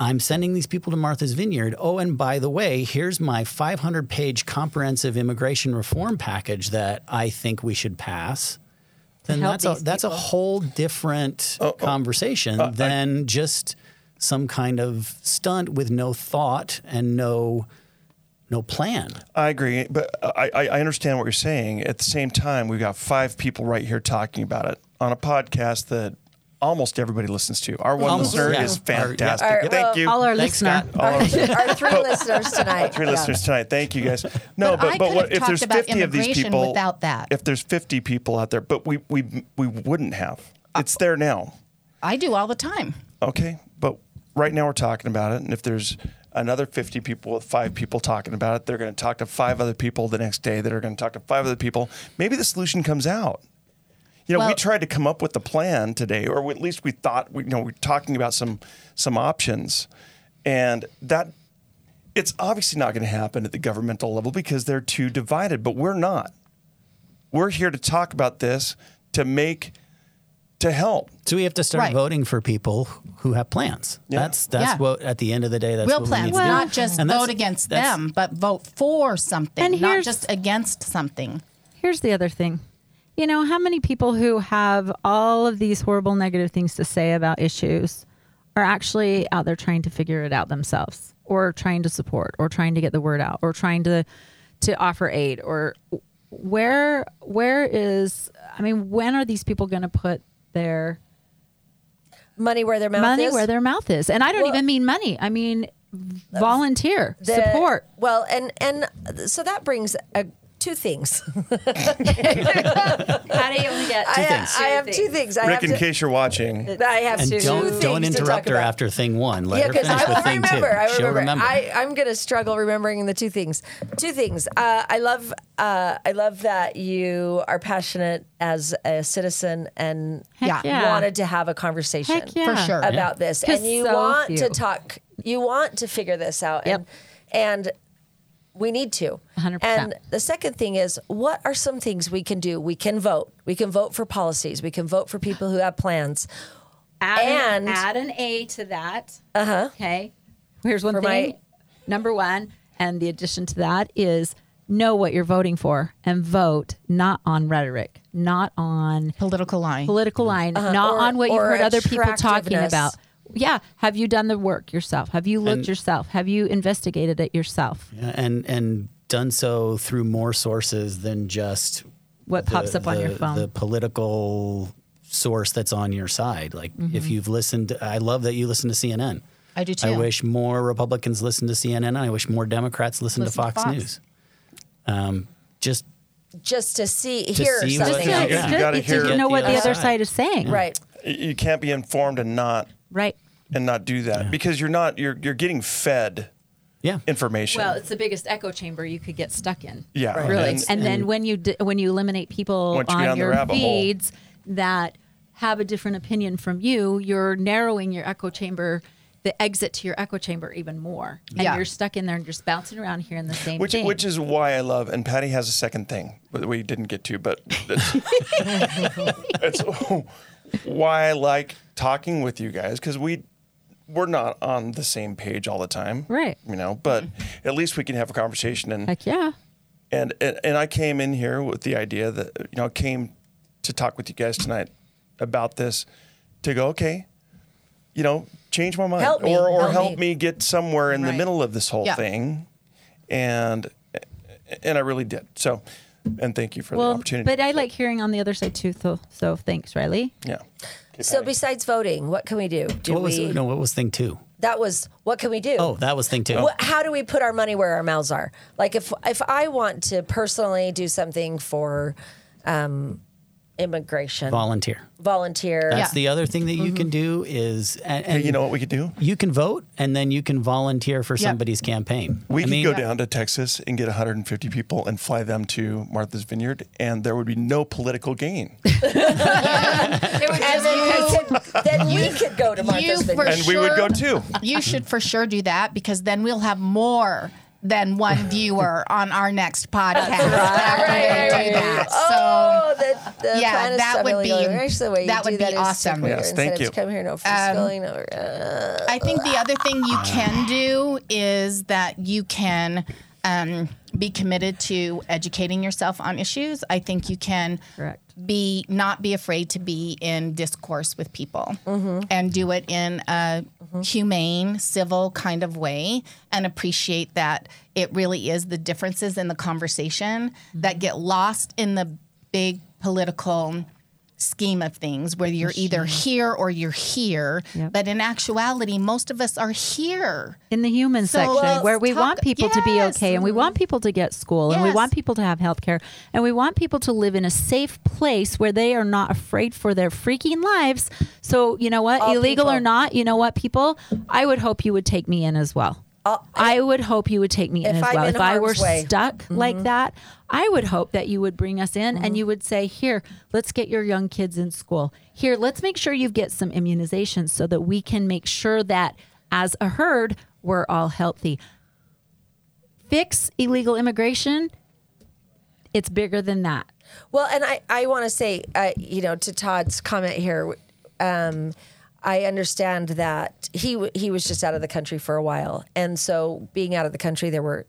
[SPEAKER 5] I'm sending these people to Martha's Vineyard. Oh, and by the way, here's my 500 page comprehensive immigration reform package that I think we should pass. Then that's a,
[SPEAKER 6] these
[SPEAKER 5] that's a whole different oh, oh. conversation uh, than just some kind of stunt with no thought and no no plan.
[SPEAKER 7] I agree, but I, I I understand what you're saying. At the same time, we've got five people right here talking about it on a podcast that almost everybody listens to. Our one
[SPEAKER 5] Almost,
[SPEAKER 7] listener
[SPEAKER 5] yeah.
[SPEAKER 7] is
[SPEAKER 5] Our- yeah.
[SPEAKER 7] fantastic.
[SPEAKER 1] Our-
[SPEAKER 7] Thank
[SPEAKER 1] well,
[SPEAKER 7] you.
[SPEAKER 6] All our
[SPEAKER 5] Thanks,
[SPEAKER 6] listener.
[SPEAKER 5] Scott.
[SPEAKER 7] All
[SPEAKER 1] Our three listeners tonight.
[SPEAKER 7] three
[SPEAKER 1] Yeah.
[SPEAKER 7] listeners tonight. Thank you guys. No,
[SPEAKER 2] But
[SPEAKER 7] but but, what if there's 50 of these people
[SPEAKER 2] without that.
[SPEAKER 7] If there's 50 people out there, but we we we wouldn't have. Uh, it's there now.
[SPEAKER 2] I do all the time.
[SPEAKER 7] Okay, but right now we're talking about it, and if there's another 50 people with five people talking about it, they're going to talk to five other people the next day that are going to talk to five other people. Maybe the solution comes out. You know, we tried to come up with the plan today, or at least we thought we, you know, we're talking about some some options, and that it's obviously not going to happen at the governmental level because they're too divided. But we're not. We're here to talk about this to make to help.
[SPEAKER 5] So we have to start
[SPEAKER 2] Right.
[SPEAKER 5] voting for people who have plans.
[SPEAKER 7] Yeah.
[SPEAKER 5] That's that's
[SPEAKER 2] Yeah.
[SPEAKER 5] what at the end of the day that's
[SPEAKER 2] Real
[SPEAKER 5] what we
[SPEAKER 2] plans,
[SPEAKER 5] need to do.
[SPEAKER 2] not just
[SPEAKER 5] And
[SPEAKER 2] vote against them, but vote for something,
[SPEAKER 6] And
[SPEAKER 2] not just against something.
[SPEAKER 6] Here's the other thing. You know, how many people who have all of these horrible negative things to say about issues are actually out there trying to figure it out themselves or trying to support or trying to get the word out or trying to to offer aid or where where is I mean, when are these people going to put their
[SPEAKER 1] Money where their mouth
[SPEAKER 6] money
[SPEAKER 1] is.
[SPEAKER 6] where their mouth is? And I don't
[SPEAKER 1] Well-
[SPEAKER 6] even mean money. I mean volunteer,
[SPEAKER 1] The-
[SPEAKER 6] support.
[SPEAKER 1] Well, and and so that brings uh, two things.
[SPEAKER 6] How do you only get
[SPEAKER 1] I, have, I have two things. I
[SPEAKER 7] Rick,
[SPEAKER 1] have
[SPEAKER 7] in
[SPEAKER 1] to,
[SPEAKER 7] case you're watching,
[SPEAKER 1] I have
[SPEAKER 5] And
[SPEAKER 1] two
[SPEAKER 5] don't
[SPEAKER 1] things
[SPEAKER 5] don't
[SPEAKER 1] to talk
[SPEAKER 5] interrupt her
[SPEAKER 1] about.
[SPEAKER 5] after thing one. Let
[SPEAKER 1] Yeah,
[SPEAKER 5] her
[SPEAKER 1] because
[SPEAKER 5] finish
[SPEAKER 1] I
[SPEAKER 5] with
[SPEAKER 1] will
[SPEAKER 5] thing
[SPEAKER 1] remember.
[SPEAKER 5] two.
[SPEAKER 1] I
[SPEAKER 5] She'll
[SPEAKER 1] remember.
[SPEAKER 5] remember.
[SPEAKER 1] I, I'm going to struggle remembering the two things. Two things. Uh, I love. Uh, I love that you are passionate as a citizen and
[SPEAKER 6] Heck yeah.
[SPEAKER 1] wanted to have a conversation
[SPEAKER 6] yeah.
[SPEAKER 2] For sure.
[SPEAKER 1] about this,
[SPEAKER 6] 'Cause
[SPEAKER 1] and you
[SPEAKER 6] so
[SPEAKER 1] want
[SPEAKER 6] few.
[SPEAKER 1] to talk. You want to figure this out, and and we need to.
[SPEAKER 6] 100%.
[SPEAKER 1] And the second thing is, what are some things we can do? We can vote. We can vote for policies. We can vote for people who have plans.
[SPEAKER 6] add
[SPEAKER 1] And-
[SPEAKER 6] an, add an A to that. Uh huh. Okay. Here's one
[SPEAKER 1] For my-
[SPEAKER 6] thing. Number one, and the addition to that is know what you're voting for and vote not on rhetoric, not on
[SPEAKER 2] Political line.
[SPEAKER 6] political line, not
[SPEAKER 1] Uh-huh. Or-
[SPEAKER 6] on what you've heard other people talking about. Yeah. Have you done the work yourself? Have you looked
[SPEAKER 5] And-
[SPEAKER 6] yourself? Have you investigated it yourself?
[SPEAKER 5] Yeah, and and done so through more sources than just
[SPEAKER 6] What pops up on your phone?
[SPEAKER 5] The political source that's on your side. Like
[SPEAKER 6] Mm-hmm.
[SPEAKER 5] if you've listened, I love that you listen to CNN.
[SPEAKER 2] I do too.
[SPEAKER 5] I wish more Republicans listen to CNN. I wish more Democrats listen,
[SPEAKER 2] Listen
[SPEAKER 5] to
[SPEAKER 2] to
[SPEAKER 5] Fox,
[SPEAKER 2] Fox.
[SPEAKER 5] News. Um, just
[SPEAKER 1] Just to see, hear
[SPEAKER 5] see
[SPEAKER 1] something
[SPEAKER 5] Yeah,
[SPEAKER 1] else.
[SPEAKER 5] yeah.
[SPEAKER 7] You gotta hear
[SPEAKER 6] to know what the
[SPEAKER 5] other
[SPEAKER 6] other
[SPEAKER 5] side.
[SPEAKER 6] side is saying.
[SPEAKER 1] Right.
[SPEAKER 7] you can't be informed and not
[SPEAKER 6] Right.
[SPEAKER 7] and not do that because you're not you're you're getting fed
[SPEAKER 5] yeah.
[SPEAKER 7] information.
[SPEAKER 6] Well, it's the biggest echo chamber you could get stuck in.
[SPEAKER 7] Yeah, Right.
[SPEAKER 6] really.
[SPEAKER 7] and-
[SPEAKER 6] And, then when you d- when you eliminate people
[SPEAKER 7] you
[SPEAKER 6] on
[SPEAKER 7] on
[SPEAKER 6] your
[SPEAKER 7] rabbit hole.
[SPEAKER 6] feeds that have a different opinion from you, you're narrowing your echo chamber, the exit to your echo chamber even more, and
[SPEAKER 2] Yeah.
[SPEAKER 6] you're stuck in there and just bouncing around here in the same
[SPEAKER 7] which
[SPEAKER 6] thing.
[SPEAKER 7] which is why I love and Patty has a second thing that we didn't get to, but that's, that's oh, why I like talking with you guys because we we're not on the same page all the time,
[SPEAKER 6] Right.
[SPEAKER 7] You know, but at least we can have a conversation and
[SPEAKER 6] heck yeah.
[SPEAKER 7] and, and and I came in here with the idea that you know I came to talk with you guys tonight about this to go okay, you know, change my mind
[SPEAKER 1] Help me,
[SPEAKER 7] or or
[SPEAKER 1] help
[SPEAKER 7] help
[SPEAKER 1] me.
[SPEAKER 7] me. get somewhere in the
[SPEAKER 2] Right.
[SPEAKER 7] middle of this whole
[SPEAKER 2] Yeah.
[SPEAKER 7] thing, and and I really did. So And thank you for the opportunity.
[SPEAKER 6] but I like hearing on the other side too. So, so thanks, Riley.
[SPEAKER 7] yeah.
[SPEAKER 1] So besides voting, what can we do? Do
[SPEAKER 5] what was
[SPEAKER 1] we?
[SPEAKER 5] no? What was thing two?
[SPEAKER 1] That was what can we do?
[SPEAKER 5] Oh, that was thing two.
[SPEAKER 1] What, how do we put our money where our mouths are? Like if if I want to personally do something for um, immigration,
[SPEAKER 5] Volunteer.
[SPEAKER 1] volunteer.
[SPEAKER 5] That's the other thing that you can mm-hmm. do is, and,
[SPEAKER 7] Hey, you know what we could do?
[SPEAKER 5] you can vote, and then you can volunteer for somebody's campaign.
[SPEAKER 7] We
[SPEAKER 5] I
[SPEAKER 7] could
[SPEAKER 5] mean,
[SPEAKER 7] go down to Texas and get 150 people and fly them to Martha's Vineyard, and there would be no political gain.
[SPEAKER 1] and then we could then we could go to Martha's Vineyard.
[SPEAKER 2] for
[SPEAKER 7] and we would go
[SPEAKER 2] sure-
[SPEAKER 7] too.
[SPEAKER 2] You should for sure do that because then we'll have more than one viewer on our next podcast after they do that.
[SPEAKER 1] Oh, the, the
[SPEAKER 2] Yeah, that would be-
[SPEAKER 1] going. Actually, the way you
[SPEAKER 2] that would
[SPEAKER 1] that
[SPEAKER 2] be
[SPEAKER 1] is
[SPEAKER 2] awesome.
[SPEAKER 7] Yes, thank you.
[SPEAKER 1] Come here, no free schooling. No, uh,
[SPEAKER 2] I think the other thing you can do is that you can um, be committed to educating yourself on issues. I think you can
[SPEAKER 6] Correct.
[SPEAKER 2] be not be afraid to be in discourse with people
[SPEAKER 1] Mm-hmm.
[SPEAKER 2] and do it in a humane, civil kind of way and appreciate that it really is the differences in the conversation that get lost in the big political scheme of things where you're either here or you're here.
[SPEAKER 6] Yep.
[SPEAKER 2] but in actuality most of us are here.
[SPEAKER 6] In the human
[SPEAKER 2] So
[SPEAKER 6] section
[SPEAKER 2] let's
[SPEAKER 6] where we
[SPEAKER 2] talk-
[SPEAKER 6] want people to be okay and we want people to get school and we want people to have health care and we want people to live in a safe place where they are not afraid for their freaking lives. So, you know what,
[SPEAKER 1] All
[SPEAKER 6] illegal or not, you know what, people, I would hope you would take me in as well. I would hope you would take me in as
[SPEAKER 1] I'm
[SPEAKER 6] well.
[SPEAKER 1] in
[SPEAKER 6] if I were
[SPEAKER 1] way.
[SPEAKER 6] stuck like that, I would hope that you would bring us in and you would say, Here, let's get your young kids in school. Here, let's make sure you get some immunizations so that we can make sure that as a herd, we're all healthy. Fix illegal immigration, it's bigger than that.
[SPEAKER 1] Well, and I, I want to say, uh, you know, to Todd's comment here, um, I understand that he he was just out of the country for a while, and so being out of the country, there were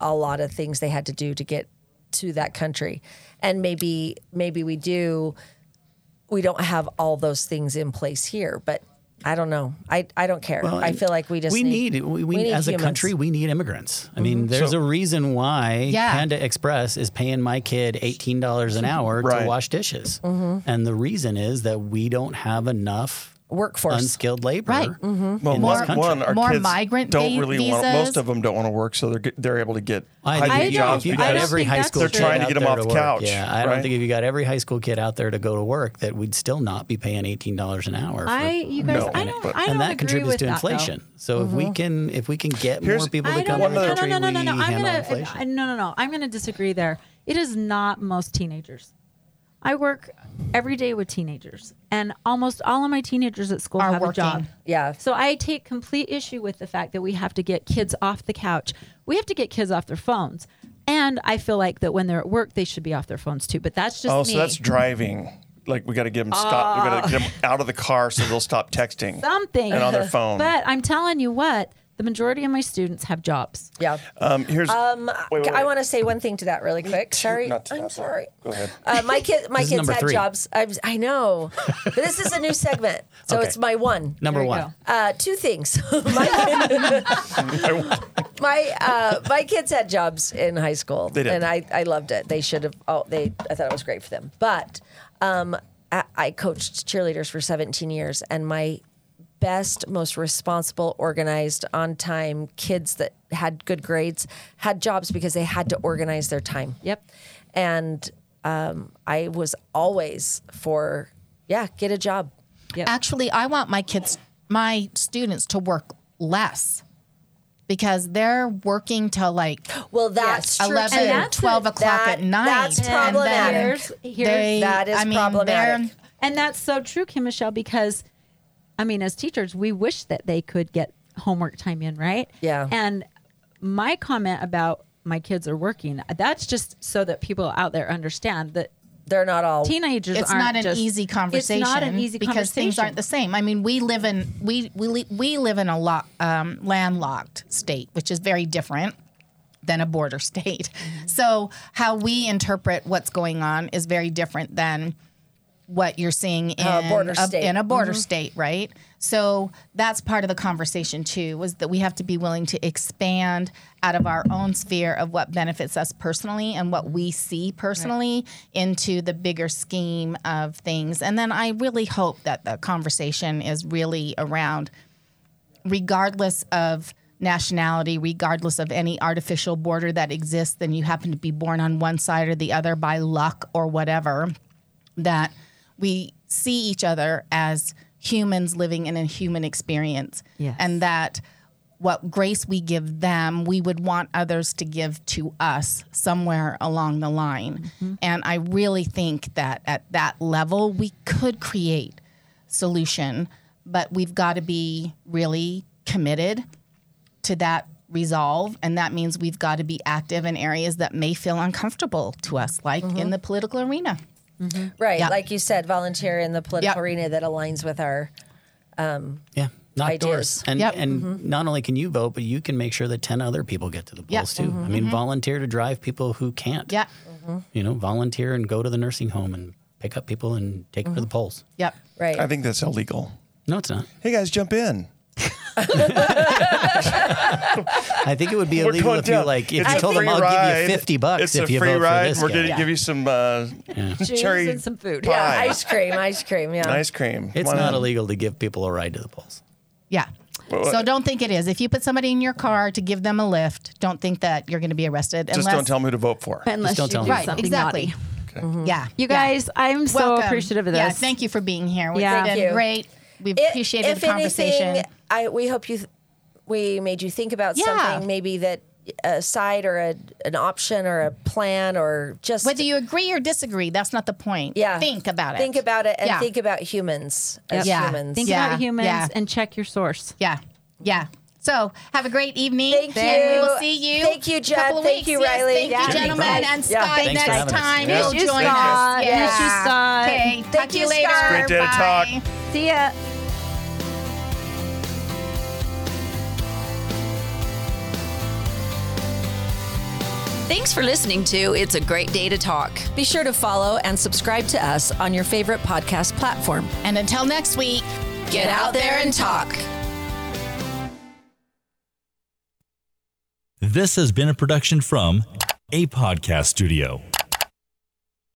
[SPEAKER 1] a lot of things they had to do to get to that country, and maybe maybe we do, we don't have all those things in place here, but I don't know. I, I don't care.
[SPEAKER 5] Well,
[SPEAKER 1] I feel like we just
[SPEAKER 5] we
[SPEAKER 1] need,
[SPEAKER 5] need, we, we,
[SPEAKER 1] need
[SPEAKER 5] as a country we need immigrants. I mean, there's
[SPEAKER 7] So-
[SPEAKER 5] a reason why
[SPEAKER 2] Yeah.
[SPEAKER 5] Panda Express is paying my kid eighteen dollars an hour
[SPEAKER 7] Right.
[SPEAKER 5] to wash dishes,
[SPEAKER 1] Mm-hmm.
[SPEAKER 5] and the reason is that we don't have enough
[SPEAKER 1] workforce.
[SPEAKER 5] unskilled labor.
[SPEAKER 2] Right.
[SPEAKER 1] Mm-hmm.
[SPEAKER 7] Well,
[SPEAKER 5] in
[SPEAKER 7] one,
[SPEAKER 5] this country.
[SPEAKER 7] one, our
[SPEAKER 2] More
[SPEAKER 7] kids
[SPEAKER 2] migrant
[SPEAKER 7] don't
[SPEAKER 2] vi-
[SPEAKER 7] really want.
[SPEAKER 2] visas.
[SPEAKER 7] Most of them don't want to work, so they're they're able to get
[SPEAKER 5] I
[SPEAKER 7] high
[SPEAKER 5] think
[SPEAKER 7] paid
[SPEAKER 5] if
[SPEAKER 7] jobs.
[SPEAKER 5] you got every high school
[SPEAKER 7] They're trying to
[SPEAKER 5] out
[SPEAKER 7] get 'em
[SPEAKER 5] there
[SPEAKER 7] off the couch,
[SPEAKER 5] Yeah, I don't think if you got every high school kid out there to go to work, that we'd still not be paying eighteen dollars an hour. For,
[SPEAKER 6] I, you guys,
[SPEAKER 7] No,
[SPEAKER 6] I don't,
[SPEAKER 7] but-
[SPEAKER 6] I don't
[SPEAKER 5] and that
[SPEAKER 6] agree
[SPEAKER 5] contributes
[SPEAKER 6] with
[SPEAKER 5] to
[SPEAKER 6] that, though.
[SPEAKER 5] inflation. So if we can, if we can get
[SPEAKER 7] Here's-
[SPEAKER 5] more people to come
[SPEAKER 6] don't,
[SPEAKER 5] to the
[SPEAKER 6] no,
[SPEAKER 5] country,
[SPEAKER 6] no, no, no, no,
[SPEAKER 5] we
[SPEAKER 6] no. I'm
[SPEAKER 5] handle
[SPEAKER 6] gonna
[SPEAKER 5] inflation.
[SPEAKER 6] I- no, no, no. I'm gonna disagree there. It is not most teenagers. I work every day with teenagers, and almost all of my teenagers at school
[SPEAKER 2] Are
[SPEAKER 6] have
[SPEAKER 2] working.
[SPEAKER 6] a job.
[SPEAKER 1] Yeah.
[SPEAKER 6] So I take complete issue with the fact that we have to get kids off the couch. We have to get kids off their phones, and I feel like that when they're at work, they should be off their phones too. But that's just
[SPEAKER 7] Oh,
[SPEAKER 6] me.
[SPEAKER 7] so that's driving. Like we got to get them stop. We got to ah. get them out of the car so they'll stop texting.
[SPEAKER 6] something.
[SPEAKER 7] And on their phone.
[SPEAKER 6] But I'm telling you what, the majority of my students have jobs.
[SPEAKER 1] Yeah.
[SPEAKER 7] Um, here's. Um, wait, wait,
[SPEAKER 1] I want to say one thing to that really quick. Sorry,
[SPEAKER 7] not to
[SPEAKER 1] I'm
[SPEAKER 7] that.
[SPEAKER 1] sorry.
[SPEAKER 7] Go ahead.
[SPEAKER 1] Uh, my kid, my kids
[SPEAKER 5] number
[SPEAKER 1] had
[SPEAKER 5] three.
[SPEAKER 1] jobs. I, was- I know, but this is a new segment, so
[SPEAKER 5] Okay.
[SPEAKER 1] it's my one.
[SPEAKER 5] Number one.
[SPEAKER 1] Uh, two things. my my, uh, my kids had jobs in high school,
[SPEAKER 7] They did.
[SPEAKER 1] and I, I loved it. They should have. Oh, they. I thought it was great for them. But um, I, I coached cheerleaders for 17 years, and my best, most responsible, organized, on time kids that had good grades had jobs because they had to organize their time.
[SPEAKER 6] Yep.
[SPEAKER 1] And um, I was always for, yeah, get a job.
[SPEAKER 6] Yep.
[SPEAKER 2] Actually, I want my kids, my students to work less because they're working till like
[SPEAKER 1] Well, that's true.
[SPEAKER 2] 11,
[SPEAKER 1] too.
[SPEAKER 6] that's
[SPEAKER 2] 12 o'clock
[SPEAKER 1] that-
[SPEAKER 2] at night.
[SPEAKER 1] that's
[SPEAKER 2] and then
[SPEAKER 1] problematic.
[SPEAKER 6] Here's- here's-
[SPEAKER 2] they-
[SPEAKER 1] That is
[SPEAKER 2] I mean,
[SPEAKER 1] problematic.
[SPEAKER 6] And that's so true, Kim Michelle, because I mean, as teachers, we wish that they could get homework time in, right?
[SPEAKER 1] Yeah.
[SPEAKER 6] And my comment about my kids are working, that's just so that people out there understand that
[SPEAKER 1] They're not all.
[SPEAKER 6] teenagers
[SPEAKER 2] It's
[SPEAKER 6] aren't
[SPEAKER 2] not an
[SPEAKER 6] just-
[SPEAKER 2] easy conversation.
[SPEAKER 6] It's not an easy conversation.
[SPEAKER 2] because things aren't the same. I mean, we live in we we we live in a lo- um, landlocked state, which is very different than a border state.
[SPEAKER 6] Mm-hmm.
[SPEAKER 2] So how we interpret what's going on is very different than what you're seeing in
[SPEAKER 1] Uh, border state.
[SPEAKER 2] in a border
[SPEAKER 1] Mm-hmm.
[SPEAKER 2] state, right? So that's part of the conversation too. Was that we have to be willing to expand out of our own sphere of what benefits us personally and what we see personally into the bigger scheme of things. And then I really hope that the conversation is really around regardless of nationality, regardless of any artificial border that exists, then you happen to be born on one side or the other by luck or whatever, that we see each other as humans living in a human experience.
[SPEAKER 6] Yes.
[SPEAKER 2] And that what grace we give them, we would want others to give to us somewhere along the line. Mm-hmm. And I really think that at that level, we could create solution, but we've got to be really committed to that resolve. And that means we've got to be active in areas that may feel uncomfortable to us, like in mm-hmm. the political arena. Mm-hmm.
[SPEAKER 1] Right.
[SPEAKER 2] Yeah.
[SPEAKER 1] Like you said, volunteer in the political
[SPEAKER 2] Yep.
[SPEAKER 1] arena that aligns with our.
[SPEAKER 5] Um, yeah. Knock
[SPEAKER 1] Ideas.
[SPEAKER 5] doors. And
[SPEAKER 2] Yep.
[SPEAKER 5] and mm-hmm. not only can you vote, but you can make sure that 10 other people get to the
[SPEAKER 2] Yeah.
[SPEAKER 5] polls too. I mean, mm-hmm. volunteer to drive people who can't.
[SPEAKER 2] Yeah.
[SPEAKER 5] You know, volunteer and go to the nursing home and pick up people and take them to the polls.
[SPEAKER 2] Yep.
[SPEAKER 1] Right.
[SPEAKER 7] I think that's illegal.
[SPEAKER 5] No, it's not.
[SPEAKER 7] Hey guys, jump in.
[SPEAKER 5] I think it would be illegal
[SPEAKER 7] going
[SPEAKER 5] if you like if
[SPEAKER 7] It's
[SPEAKER 5] you told them I'll give you 50 bucks
[SPEAKER 7] It's
[SPEAKER 5] if
[SPEAKER 7] a
[SPEAKER 5] you
[SPEAKER 7] free
[SPEAKER 5] vote
[SPEAKER 7] ride.
[SPEAKER 5] for this
[SPEAKER 7] We're
[SPEAKER 5] guy.
[SPEAKER 7] going to give you some uh,
[SPEAKER 6] Juice
[SPEAKER 7] cherry
[SPEAKER 6] and some food.
[SPEAKER 7] pie.
[SPEAKER 1] yeah. Ice cream. Ice cream. Yeah.
[SPEAKER 7] ice cream.
[SPEAKER 5] It's
[SPEAKER 7] Why
[SPEAKER 5] not illegal to give people a ride to the polls.
[SPEAKER 2] Yeah. So don't think it is. If you put somebody in your car to give them a lift, don't think that you're going to be arrested.
[SPEAKER 7] Just
[SPEAKER 2] unless,
[SPEAKER 7] don't tell them who to vote for.
[SPEAKER 6] Unless
[SPEAKER 5] don't
[SPEAKER 6] you
[SPEAKER 5] tell
[SPEAKER 6] do.
[SPEAKER 2] Right,
[SPEAKER 6] something
[SPEAKER 2] exactly.
[SPEAKER 6] naughty.
[SPEAKER 2] Yeah.
[SPEAKER 6] You
[SPEAKER 2] yeah.
[SPEAKER 6] guys, I'm so
[SPEAKER 2] Welcome.
[SPEAKER 6] appreciative of this.
[SPEAKER 2] Yeah, thank you for being here. It's
[SPEAKER 6] Yeah.
[SPEAKER 2] been great. We've
[SPEAKER 1] I-
[SPEAKER 2] appreciated
[SPEAKER 1] if
[SPEAKER 2] the conversation.
[SPEAKER 1] Anything, I we hope you th- we made you think about
[SPEAKER 2] Yeah.
[SPEAKER 1] something maybe that a side or a, an option or a plan or just
[SPEAKER 2] Whether you agree or disagree, that's not the point.
[SPEAKER 1] yeah
[SPEAKER 2] Think about it.
[SPEAKER 1] Think about it and
[SPEAKER 2] Yeah.
[SPEAKER 1] think about humans as
[SPEAKER 2] Yeah.
[SPEAKER 1] humans.
[SPEAKER 6] Think
[SPEAKER 2] Yeah,
[SPEAKER 6] about humans
[SPEAKER 2] yeah.
[SPEAKER 6] and check your source.
[SPEAKER 2] Yeah. Yeah. So have a great evening.
[SPEAKER 1] Thank
[SPEAKER 2] And
[SPEAKER 1] you.
[SPEAKER 2] We will see you.
[SPEAKER 1] Thank you,
[SPEAKER 2] in couple
[SPEAKER 1] Judd.
[SPEAKER 2] of
[SPEAKER 1] Thank
[SPEAKER 2] weeks.
[SPEAKER 1] you,
[SPEAKER 2] Yes,
[SPEAKER 1] Riley.
[SPEAKER 2] Thank
[SPEAKER 1] Yeah.
[SPEAKER 2] you, gentlemen.
[SPEAKER 5] Thanks.
[SPEAKER 2] And
[SPEAKER 1] Yeah.
[SPEAKER 2] Scott,
[SPEAKER 5] Thanks
[SPEAKER 2] next time
[SPEAKER 5] Yeah.
[SPEAKER 2] you'll join
[SPEAKER 6] Scott.
[SPEAKER 2] us.
[SPEAKER 6] Miss you, Scott.
[SPEAKER 2] Okay.
[SPEAKER 1] Thank
[SPEAKER 2] to you
[SPEAKER 1] you,
[SPEAKER 2] later.
[SPEAKER 1] Scott.
[SPEAKER 7] Great day to talk.
[SPEAKER 2] Bye.
[SPEAKER 6] See ya.
[SPEAKER 3] Thanks for listening to It's a Great Day to Talk.
[SPEAKER 1] Be sure to follow and subscribe to us on your favorite podcast platform.
[SPEAKER 2] And until next week,
[SPEAKER 3] Get out there and talk.
[SPEAKER 4] This has been a production from a podcast studio.